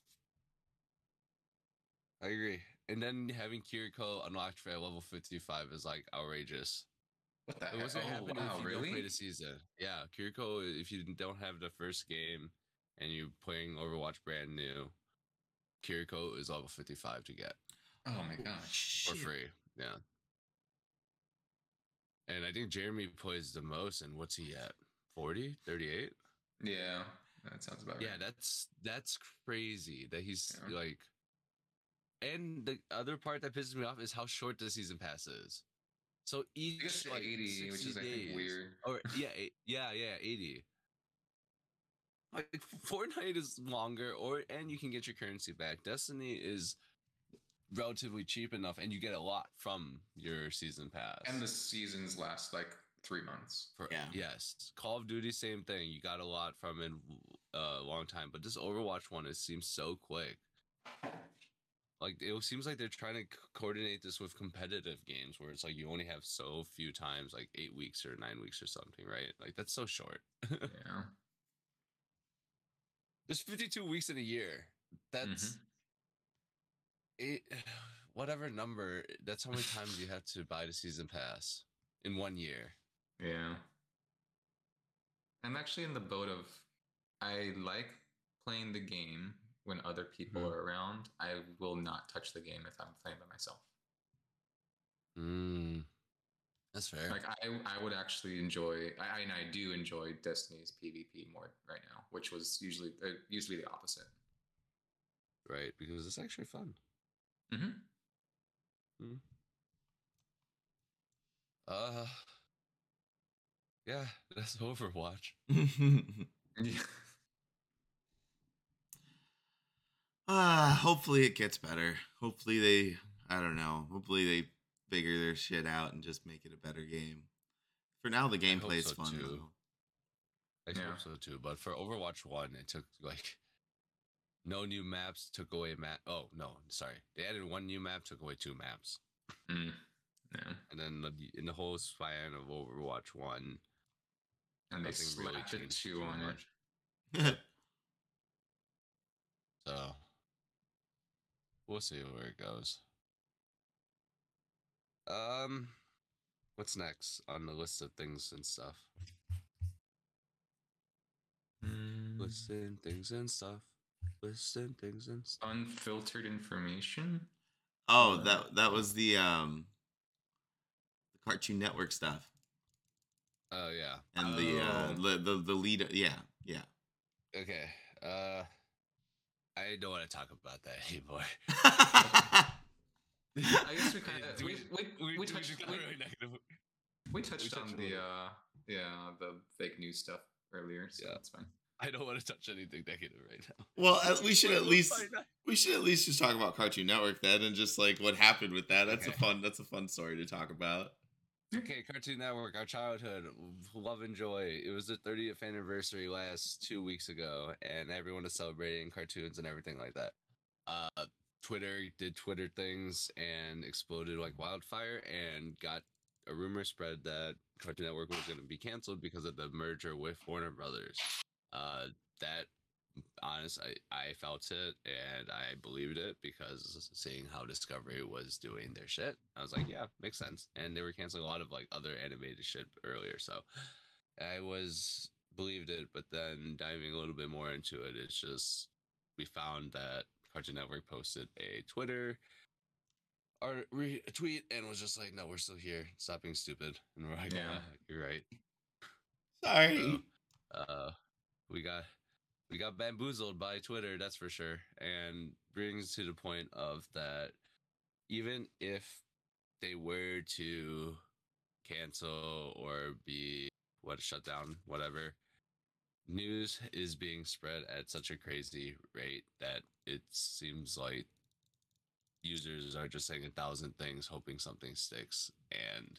I agree. And then having Kiriko unlocked for level 55 is like outrageous. What the It wasn't Oh, happening wow, if you don't play the season. Yeah, Kiriko, if you don't have the first game and you're playing Overwatch brand new, Kiriko is level 55 to get Oh my gosh. for Shit. free. Yeah. And I think Jeremy plays the most, and what's he at? 40? 38? Yeah. That sounds about Yeah, right. Yeah, that's that's crazy that he's Yeah. like. And the other part that pisses me off is how short the season pass is. So each like 80, which 60 is I think weird. Or yeah, yeah, yeah, eighty. Like Fortnite is longer, or and you can get your currency back. Destiny is relatively cheap enough, and you get a lot from your season pass. And the seasons last like three months. For, Yeah. Yes. Call of Duty, same thing. You got a lot from it uh, a long time, but this Overwatch one, it seems so quick. Like it seems like they're trying to c- coordinate this with competitive games, where it's like you only have so few times, like eight weeks or nine weeks or something, right? Like that's so short. Yeah. There's 52 weeks in a year. That's eight, whatever number. That's how many times you have to buy the season pass in one year. Yeah. I'm actually in the boat of I like playing the game when other people Mhm. are around. I will not touch the game if I'm playing by myself. Mm, that's fair. Like I, I would actually enjoy, I, and I do enjoy Destiny's PvP more right now, which was usually uh, usually the opposite. right, because it's actually fun. Mm-hmm. Uh, yeah, that's Overwatch. Yeah. Ah, hopefully it gets better. Hopefully they, I don't know. Hopefully they figure their shit out and just make it a better game. For now, the hope gameplay's so, fun. too. though. I Yeah. hope so too. But for Overwatch One, it took like no new maps, took away map. Oh no, sorry, they added one new map, took away two maps, Mm. Yeah. and then the, in the whole span of Overwatch One, And they nothing really a changed two too on it. So we'll see where it goes. Um, what's next on the list of things and stuff? Mm. Listen things and stuff. Listen things and stuff. Unfiltered information. oh, that that was the um the Cartoon Network stuff Oh yeah. and the uh Oh. the, the the lead. Yeah, yeah. Okay. Uh, I don't want to talk about that anymore. I guess we kind of Do we, we, we, do touched we, really negative. we touched touched on the little. uh yeah the fake news stuff earlier, so Yeah. that's fine. I don't want to touch anything negative right now. well, uh, we should at least we should at least just talk about Cartoon Network then, and just like what happened with that. That's a fun. That's a fun story to talk about. Okay, Cartoon Network, our childhood, love and joy. It was the 30th anniversary last two weeks ago, and everyone is celebrating cartoons and everything like that. Uh, Twitter did Twitter things and exploded like wildfire, and got a rumor spread that Cartoon Network was going to be canceled because of the merger with Warner Brothers. Uh, that honest, I I felt it and I believed it because seeing how Discovery was doing their shit, I was like, yeah, makes sense. And they were canceling a lot of like other animated shit earlier, so I was believed it. But then diving a little bit more into it, it's just we found that Cartoon Network posted a Twitter or re- a tweet and was just like, no, we're still here. Stop being stupid. And we're like, yeah, Yeah. you're right. Sorry. So, uh, we got we got bamboozled by Twitter, that's for sure, and brings to the point of that even if they were to cancel or be what shut down, whatever, news is being spread at such a crazy rate that it seems like users are just saying a thousand things hoping something sticks. And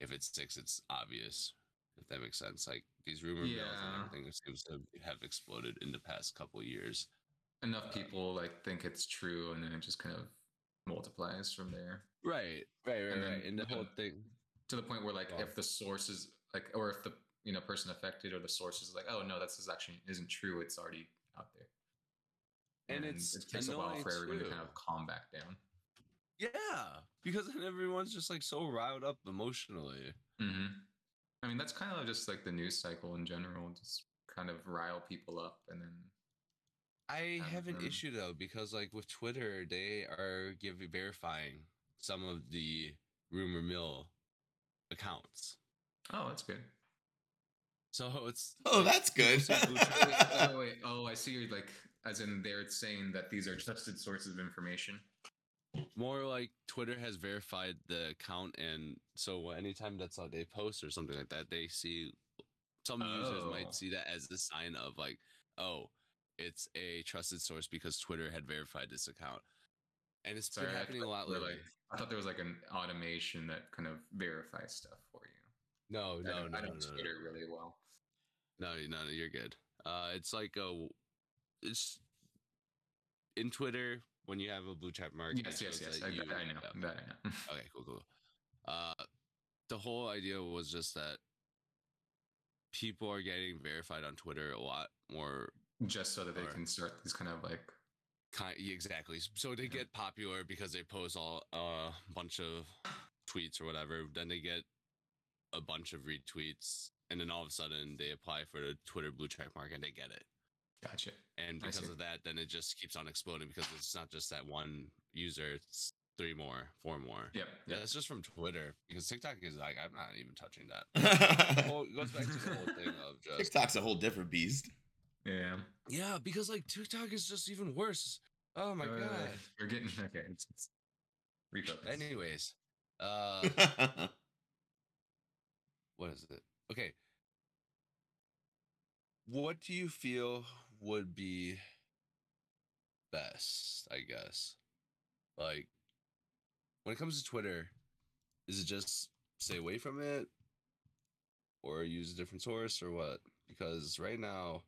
if it sticks it's obvious if that makes sense. Like these rumor mills and everything seems to have exploded in the past couple years. Enough people like think it's true, and then it just kind of multiplies from there. Right right right And then right. And the whole thing to the point where like Yeah. if the source is like, or if the you know person affected or the source is like, oh no, that's just actually isn't true. It's already out there, And it's it takes a while for everyone to kind of calm back down. yeah because then everyone's just like so riled up emotionally hmm I mean, that's kind of just like the news cycle in general, just kind of rile people up and then I have an issue though because like with Twitter, they are giving verifying some of the rumor mill accounts. oh, that's good. So it's Oh, that's good. say blue wait, check- oh, wait, oh, I see. You're like, as in they're saying that these are trusted sources of information. more like Twitter has verified the account, and so anytime that's how they post or something like that, they see some users Oh. might see that as a sign of like, oh, it's a trusted source because Twitter had verified this account, and it's Sorry, been happening a lot lately. Like, I thought there was like an automation that kind of verifies stuff you. No, I no, don't, no, I no, know no, Twitter really well. no, no, no, you're good. Uh, it's like a, it's in Twitter when you have a blue check mark. Yes, yes, yes. I, you- I know. yeah. That I know. Okay, cool, cool. Uh, the whole idea was just that people are getting verified on Twitter a lot more. Just so that they Or- can start these kind of like Kind exactly. So they Yeah. get popular because they post all a bunch of tweets or whatever. Then they get a bunch of retweets, and then all of a sudden they apply for the Twitter blue check mark and they get it. gotcha. And because of that, then it just keeps on exploding because it's not just that one user; it's three more, four more. Yep. Yeah, yep. it's just from Twitter because TikTok is like I'm not even touching that. Well, it goes back to the whole thing of just TikTok's a whole different beast. Yeah. yeah, because like TikTok is just even worse. Oh my Uh, god. You're getting okay. It's, it's. Anyways, uh, what is it? Okay, what do you feel would be best? I guess, like when it comes to Twitter, is it just stay away from it? or use a different source or what? Because right now,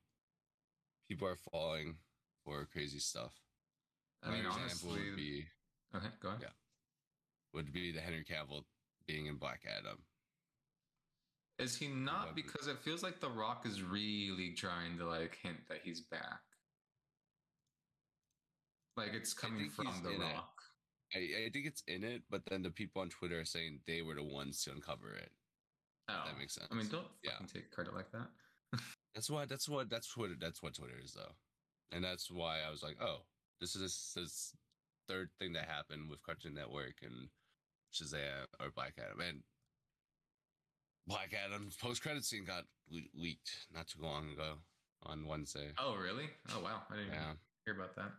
people are falling for crazy stuff. I mean, example honestly. would be okay, go ahead. Yeah. would be the Henry Cavill being in Black Adam. Is he not? Because it feels like The Rock is really trying to like hint that he's back. Like it's coming from The. Rock. I, I think it's in it, but then the people on Twitter are saying they were the ones to uncover it. Oh, That makes sense. I mean, don't Yeah. take credit like that. That's what that's what that's Twitter that's what Twitter is though, and that's why I was like, oh, this is this third thing that happened with Cartoon Network and Shazam or Black Adam and Black Adam's post credit scene got le- leaked not too long ago on Wednesday. Oh, really? Oh, wow. I didn't even Yeah, hear about that.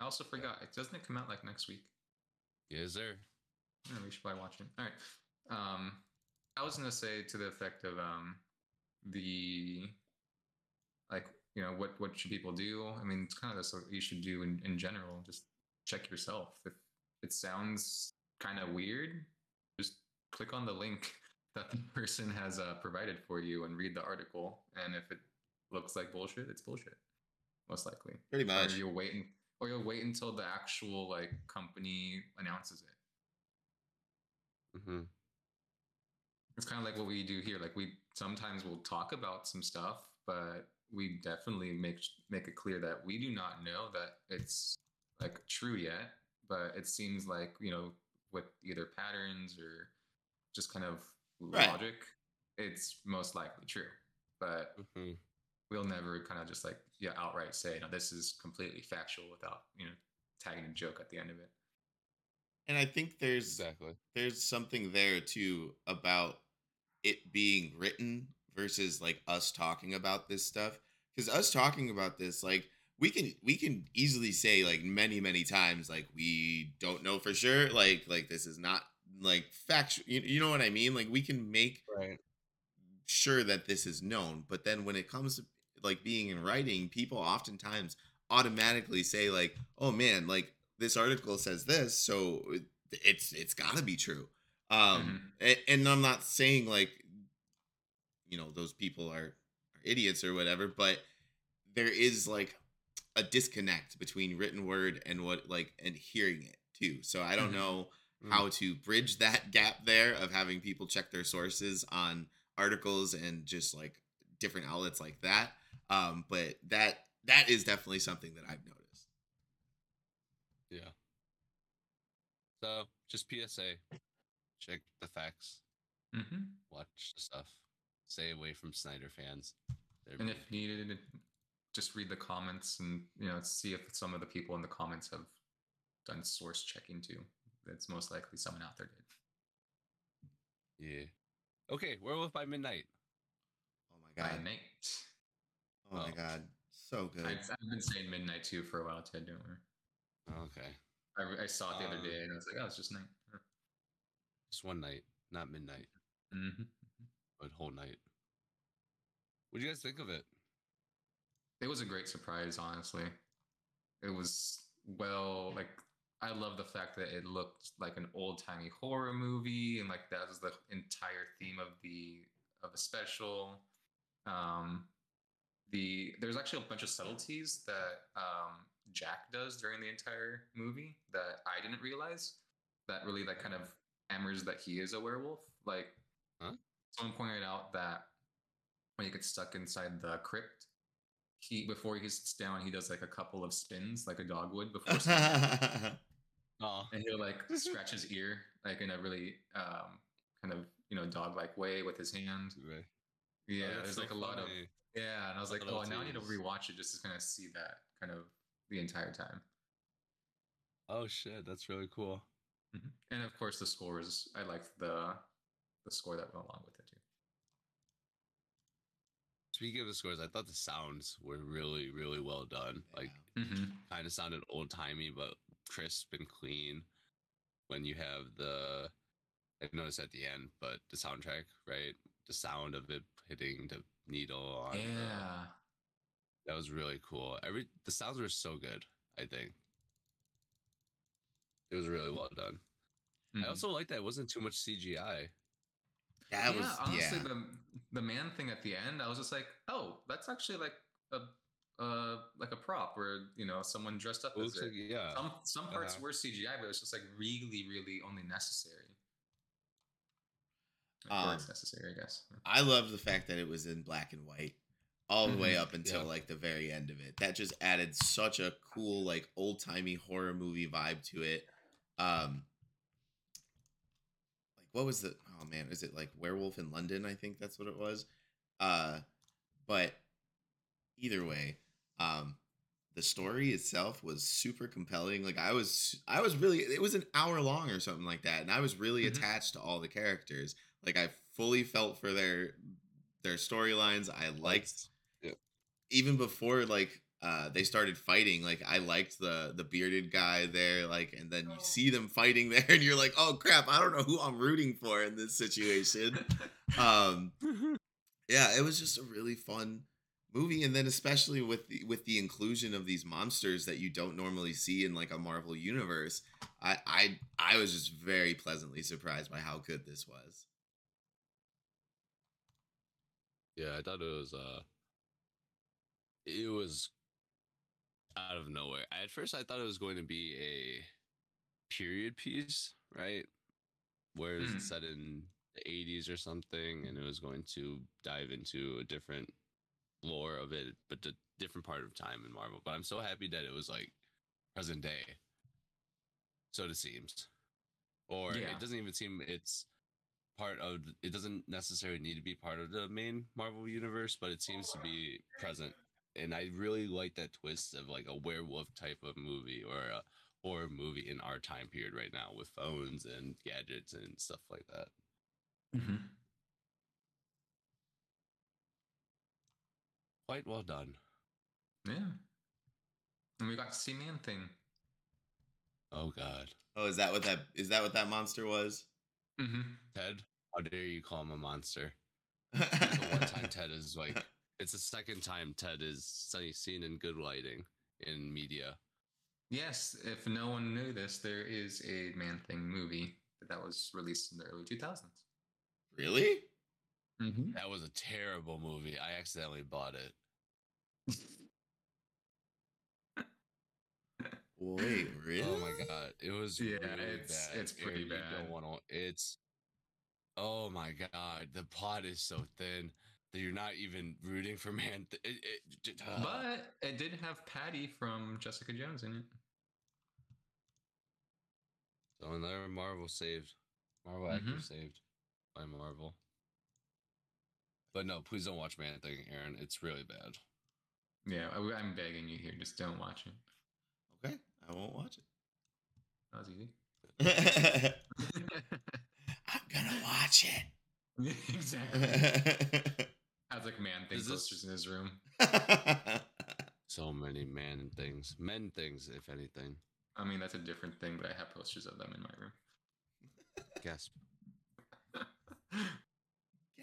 I also forgot. It doesn't it come out like next week? is there? Yeah, we should probably watch it. All right. Um, I was gonna say to the effect of um, the like you know what what should people do? I mean, it's kind of that's what you should do in in general. Just check yourself. If it sounds kind of weird, just click on the link that the person has uh, provided for you and read the article. And if it looks like bullshit, it's bullshit. Most likely. Pretty Or much. you'll wait and, or you'll wait until the actual like company announces it. hmm It's kind of like what we do here. Like we sometimes will talk about some stuff, but we definitely make make it clear that we do not know that it's like true yet. But it seems like you know with either patterns or just kind of Right. logic, it's most likely true. But hmm we'll never kind of just like yeah outright say no this is completely factual without you know tagging a joke at the end of it. And I think there's Exactly. there's something there too about it being written versus like us talking about this stuff because us talking about this like we can we can easily say like many many times like we don't know for sure like like this is not like factual you, you know what i mean like we can make Right. sure that this is known but then when it comes to like being in writing people oftentimes automatically say like oh man like this article says this so it's it's got to be true um a- and, i'm not saying like you know those people are, are idiots or whatever but there is like a disconnect between written word and what like and hearing it too so i don't Mhm. know Mm. how to bridge that gap there of having people check their sources on articles and just like different outlets like that um but that that is definitely something that i've noticed Yeah. So just PSA. Check the facts. mm-hmm. Watch the stuff. Stay away from Snyder fans. They're And if needed, just read the comments and you know see if some of the people in the comments have done source checking too. It's most likely someone out there did. yeah. Okay, Werewolf by Midnight. oh my By god night. oh my Oh. god so good I've, I've been saying midnight too for a while, Ted. Don't worry. Okay. I, I saw it the other Um, day and I was like, oh, it's just night. Just one night, not midnight, Mm-hmm. but whole night. What do you guys think of it? It was a great surprise, honestly. It was well, like I love the fact that it looked like an old timey horror movie, and like that was the entire theme of the of the special. Um, the there's actually a bunch of subtleties that um, Jack does during the entire movie that I didn't realize. That really like kind of hammers that he is a werewolf. Like Huh? someone pointed out that when he gets stuck inside the crypt, he before he sits down, he does like a couple of spins like a dog would before, sitting down. Oh, and he'll like scratch his ear like in a really um, kind of you know dog like way with his hand. Right. Yeah, Oh, there's so like a lot of yeah, and I was like, Little oh, now I need to tease. rewatch it just to kind of see that kind of the entire time. Oh shit, that's really cool. And of course, the scores. I liked the the score that went along with it too. Speaking of the scores, I thought the sounds were really, really well done. Like Mm-hmm. kind of sounded old timey, but crisp and clean. When you have the, I noticed at the end, but the soundtrack, right? The sound of it hitting the needle on. the- Yeah. that was really cool. Every the sounds were so good. I think it was really well done. I Mhm. also like that it wasn't too much CGI. That yeah, was honestly, yeah. the the man thing at the end, I was just like, oh, that's actually like a uh like a prop where you know someone dressed up as it. yeah. some some parts Uh-huh. were CGI, but it's just like really, really only necessary. Um, it's necessary, I guess. I love the fact that it was in black and white all the way Mhm. up until Yeah. like the very end of it. That just added such a cool like old timey horror movie vibe to it. Um like what was the oh man, is it like Werewolf in London? I think that's what it was. Uh but either way, um the story itself was super compelling. Like I was I was really it was an hour long or something like that and I was really Mhm. attached to all the characters. Like I fully felt for their their storylines. I liked Yeah. even before like uh they started fighting like i liked the the bearded guy there like and then you see them fighting there and you're like oh crap i don't know who i'm rooting for in this situation um yeah it was just a really fun movie and then especially with the with the inclusion of these monsters that you don't normally see in like a marvel universe i i i was just very pleasantly surprised by how good this was Yeah, I thought it was uh it was out of nowhere. At first I thought it was going to be a period piece, right? Where Hmm. it's set in the 80s or something and it was going to dive into a different lore of it, but a different part of time in Marvel. But I'm so happy that it was like present day. So it seems. Or Yeah. it doesn't even seem it's part of it doesn't necessarily need to be part of the main Marvel universe, but it seems to be present. And I really like that twist of like a werewolf type of movie or a horror movie in our time period right now with phones and gadgets and stuff like that. Mhm. Quite well done. Yeah. And we got to see Man Thing. Oh god. oh is that what that is that what that monster was Mm-hmm. Ted, how dare you call him a monster? It's the one time Ted is like it's the second time Ted is se- seen in good lighting in media. Yes, if no one knew this, there is a Man Thing movie that was released in the early 2000s. really Mm-hmm. That was a terrible movie. I accidentally bought it. Wait, really? Oh my god, it was Yeah, really it's- bad. it's pretty you bad. don't wanna- it's oh my god, the plot is so thin that you're not even rooting for man. It, it, uh, But it did have Patsy from Jessica Jones in it. so another Marvel saved, Marvel actor Mhm. saved by Marvel. But no, please don't watch Man Thing, Aaron. It's really bad. Yeah, I, I'm begging you here, just don't watch it. Okay, I won't watch it. That was easy. I'm gonna watch it. exactly. it. Has like Man Thing Is this- posters in his room. So many man things, men things, if anything. I mean, that's a different thing, but I have posters of them in my room. Gasp.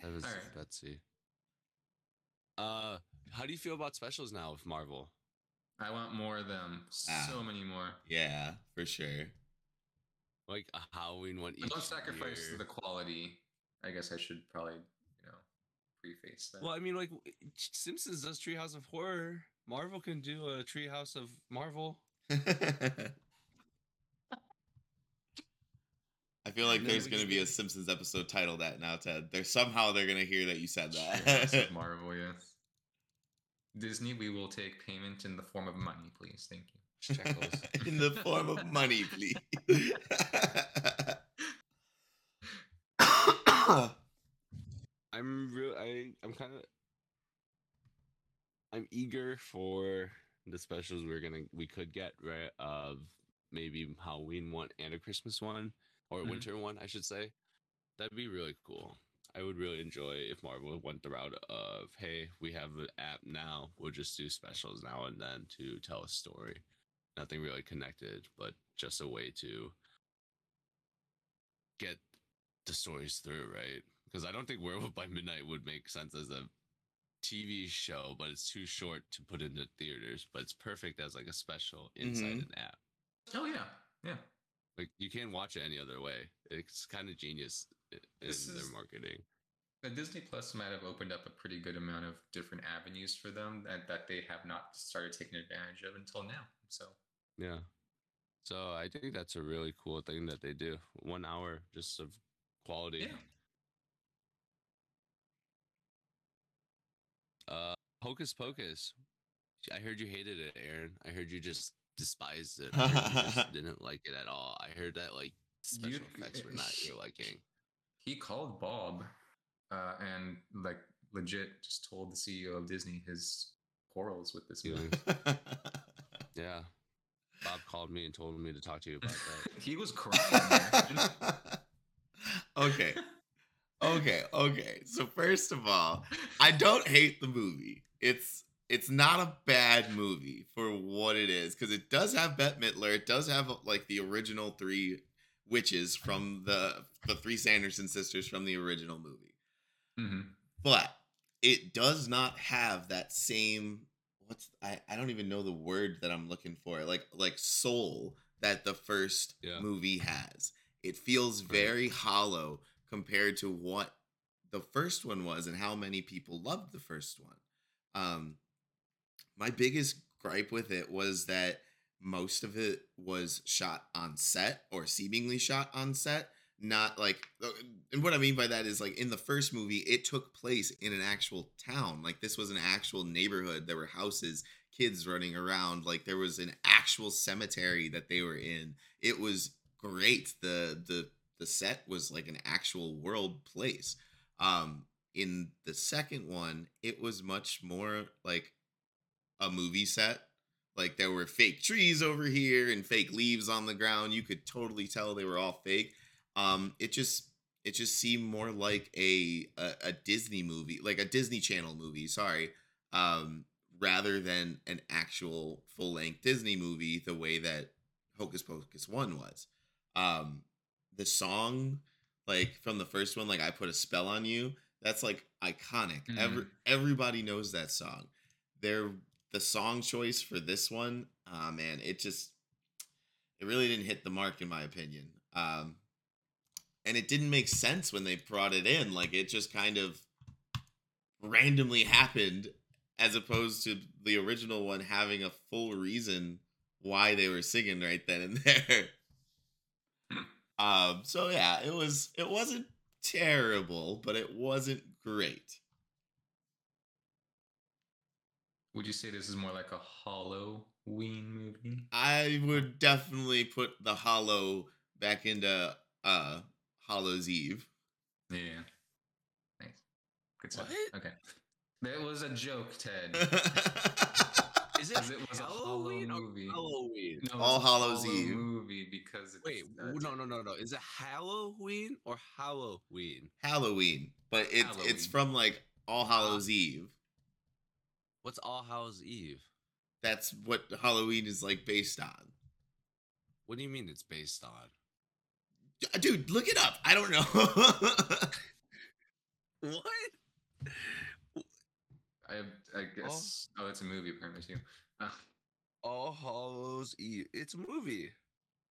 That was Alright. Betsy. Uh, how do you feel about specials now with Marvel? I want more of them. Ah. So many more. yeah, for sure. Like a Halloween one But each don't sacrifice year. the quality. I guess I should probably, you know, preface that. Well, I mean, like Simpsons does Treehouse of Horror. Marvel can do a Treehouse of Marvel. I feel like there's gonna be a Simpsons episode titled that now, Ted. There's somehow they're gonna hear that you said Treehouse that. of Marvel, yes. Disney, we will take payment in the form of money, please. Thank you. Shekels. In the form of money, please. I'm real. I I'm kind of. I'm eager for the specials we're gonna we could get right of maybe Halloween one and a Christmas one or a Mhm. winter one I should say. That'd be really cool. I would really enjoy if Marvel went the route of hey we have an app now we'll just do specials now and then to tell a story. Nothing really connected, but just a way to get the stories through, right? Because I don't think Werewolf by Midnight would make sense as a TV show, but it's too short to put into theaters. But it's perfect as like a special inside Mhm. an app. Oh, yeah. Yeah. Like you can't watch it any other way. It's kind of genius in This their is- marketing. the Disney Plus might have opened up a pretty good amount of different avenues for them that, that they have not started taking advantage of until now. So Yeah. So I think that's a really cool thing that they do. One hour just of quality. yeah, Uh, Hocus Pocus. I heard you hated it, Aaron. I heard you just despised it. I heard you just didn't like it at all. I heard that like special You- effects were not your liking. he called Bob uh, and like legit just told the CEO of Disney his quarrels with this movie. Yeah. Bob called me and told me to talk to you about that. he was crying. okay. Okay, okay. So first of all, I don't hate the movie. It's it's not a bad movie for what it is because it does have Bette Midler. It does have like the original three witches from the the three Sanderson sisters from the original movie. Mhm. But it does not have that same what's I, I don't even know the word that I'm looking for. Like like soul that the first Yeah. movie has. It feels Right. very hollow compared to what the first one was and how many people loved the first one. Um my biggest gripe with it was that most of it was shot on set or seemingly shot on set not like uh, and what i mean by that is like in the first movie it took place in an actual town. Like this was an actual neighborhood. There were houses kids running around. Like there was an actual cemetery that they were in. It was great. The the the set was like an actual world place. Um in the second one it was much more like a movie set like there were fake trees over here and fake leaves on the ground. You could totally tell they were all fake. Um it just it just seemed more like a, a a disney movie like a disney channel movie sorry um rather than an actual full-length disney movie the way that hocus pocus 1 was. Um the song like from the first one like i put a spell on you that's like iconic. Every, Mhm. everybody knows that song. There the song choice for this one uh man it just it really didn't hit the mark in my opinion. Um and it didn't make sense when they brought it in like it just kind of randomly happened as opposed to the original one having a full reason why they were singing right then and there. Um so yeah it was it wasn't terrible but it wasn't great Would you say this is more like a Halloween movie? I would definitely put the Hollow back into uh Hollow's Eve. Yeah. Nice. Good stuff. What? Okay. That was a joke, Ted. Is Because it was a Hollow movie. Halloween. No, All Hallows Hollow Eve. movie because Wait, no, no, no, no. Is it Halloween or Halloween? Halloween, but it's it's from like All Hallows Eve. What's All Hallows Eve? That's what Halloween is like based on. What do you mean it's based on? Dude, look it up. I don't know. What? I, I guess. Oh, it's a movie apparently too. Uh, All Hallows Eve. It's a movie.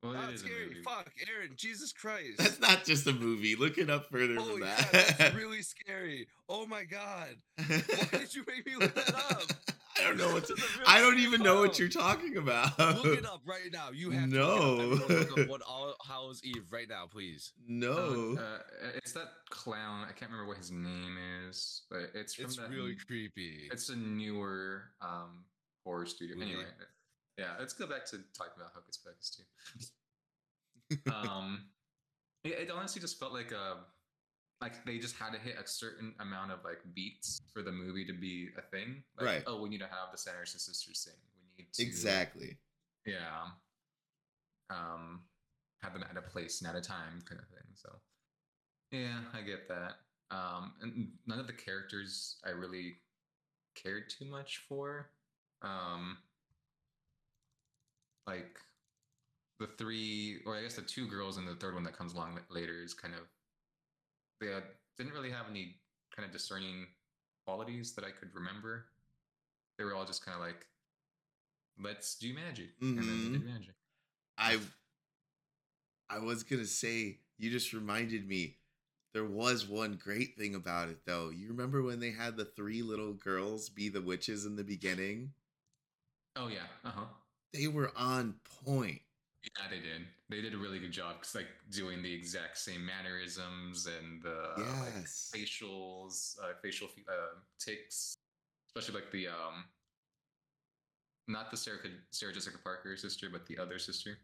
Well, Oh, it's scary. Fuck, Aaron. Jesus Christ. That's not just a movie. Look it up further oh than yeah, that. that's really scary. Oh my god. Why did you make me look that up? I don't know what to, This is a real I don't scary even know what you're talking about. Look it up right now. You have to No. look it up. Everyone look up what All Hallows Eve right now, please. No. Oh, uh, it's that clown. I can't remember what his name is, but it's from It's that really n- creepy. It's a newer um, horror studio. Movie. Anyway, yeah, let's go back to talking about Hocus Pocus too. um, it, it honestly just felt like a like they just had to hit a certain amount of like beats for the movie to be a thing. Like, Right. Oh, we need to have the Sanderson sisters sing. We need to exactly. yeah um have them at a place and at a time kind of thing so yeah i get that um and none of the characters i really cared too much for um like the three or i guess the two girls and the third one that comes along later is kind of they uh, didn't really have any kind of discerning qualities that i could remember they were all just kind of like let's do magic and then they did magic I I was gonna say you just reminded me there was one great thing about it though. You remember when they had the three little girls be the witches in the beginning? Oh yeah. Uh huh. They were on point. Yeah, they did. They did a really good job, 'cause, like doing the exact same mannerisms and the like, Yes. facials, uh, facial uh, ticks, especially like the um, not the Sarah, Sarah Jessica Parker sister, but the other sister.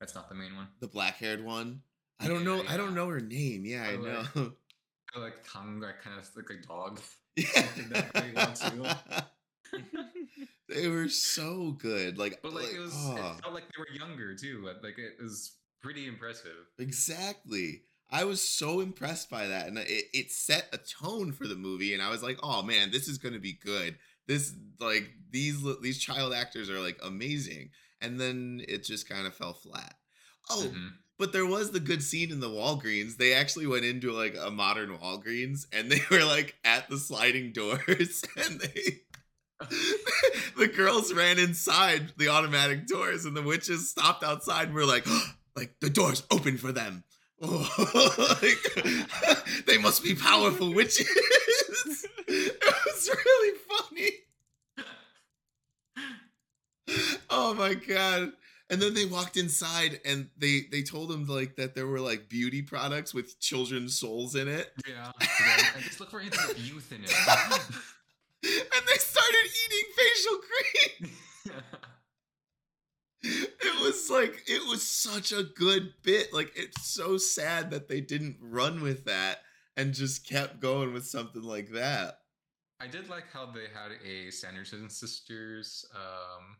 That's not the main one. The black haired one. I don't Yeah, know. I don't know her name. Yeah, I like- know. I like tongue, like kind of like a dog. Yeah. That very well, too. they were so good. Like, But like, it was, oh, it felt like they were younger too. Like it was pretty impressive. exactly. I was so impressed by that, and it, it set a tone for the movie. And I was like, "Oh man, this is gonna be good." This like these these child actors are like amazing, and then it just kind of fell flat. Oh, Mhm. But there was the good scene in the Walgreens. They actually went into like a modern Walgreens and they were like at the sliding doors and they the girls ran inside the automatic doors and the witches stopped outside and were like like the doors open for them. like, they must be powerful witches. it was really funny. oh my god and then they walked inside and they they told him like that there were like beauty products with children's souls in it Yeah. yeah. I just look for anything with youth in it. And they started eating facial cream it was like it was such a good bit like it's so sad that they didn't run with that and just kept going with something like that I did like how they had a Sanderson sisters um,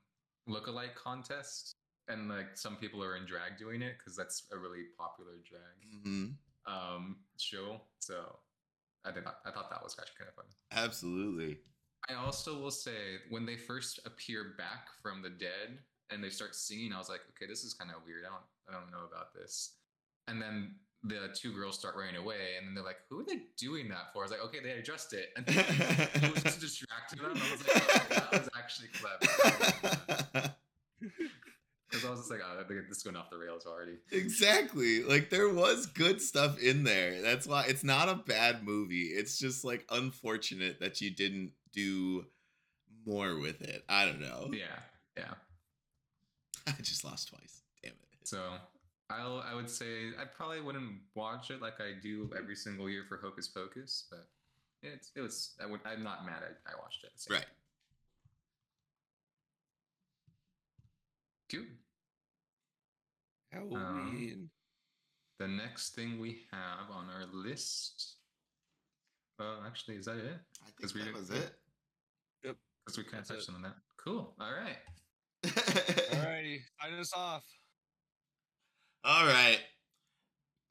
look-alike contest, and like some people are in drag doing it because that's a really popular drag hmm um, show. So I did. I thought that was actually kind of fun. absolutely I also will say when they first appear back from the dead and they start singing, I was like, okay, this is kind of weird. I don't, I don't know about this. And then the two girls start running away, and then they're like, "Who are they doing that for?" I was like, "Okay, they addressed it." And then it was just distracting them. I was like, oh, "That was actually clever." Because I was just like, "Oh, I think this is going off the rails already." Exactly. Like there was good stuff in there. That's why it's not a bad movie. It's just like unfortunate that you didn't do more with it. I don't know. Yeah, yeah. I just lost twice. Damn it. So I'll, I would say I probably wouldn't watch it like I do every single year for Hocus Pocus, but it's it was. I would. I'm not mad. I, I watched it. So. Right. Cute. Halloween. Um, the next thing we have on our list. Well, actually, is that it? I think we that didn't- was it. Because we kind of That's touched on that. Cool. All right. Alrighty, sign us off. All right.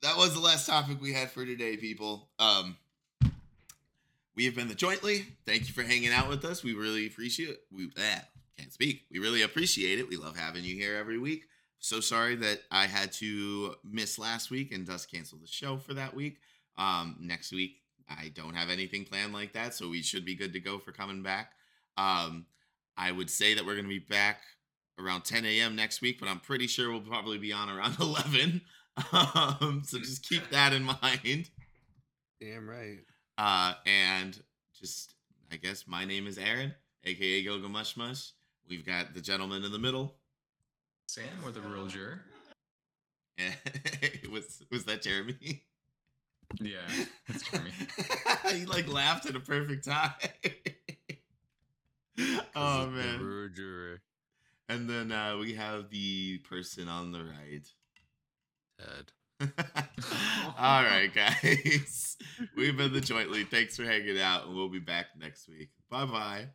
That was the last topic we had for today, people. Um we have been the jointly. Thank you for hanging out with us. We really appreciate it. We eh, can't speak. We really appreciate it. We love having you here every week. So sorry that I had to miss last week and thus cancel the show for that week. Um next week I don't have anything planned like that, so we should be good to go for coming back. Um I would say that we're going to be back around 10 a.m. next week, but I'm pretty sure we'll probably be on around 11. Um, so just keep that in mind. Damn right. Uh, and just, I guess my name is Aaron, aka Gilgamesh Mush. We've got the gentleman in the middle. Sam or the real juror? was was that Jeremy? Yeah, that's Jeremy. he like laughed at a perfect time. oh man. Roger And then uh, we have the person on the right. Ted. All right, guys. We've been the jointly. Thanks for hanging out, and we'll be back next week. Bye bye.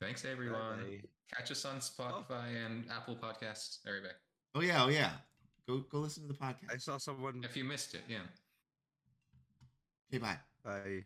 Thanks, everyone. Bye-bye. Catch us on Spotify and Apple Podcasts. All right, back. Oh yeah, oh yeah. Go go listen to the podcast. I saw someone. If you missed it, yeah. Okay, bye. Bye.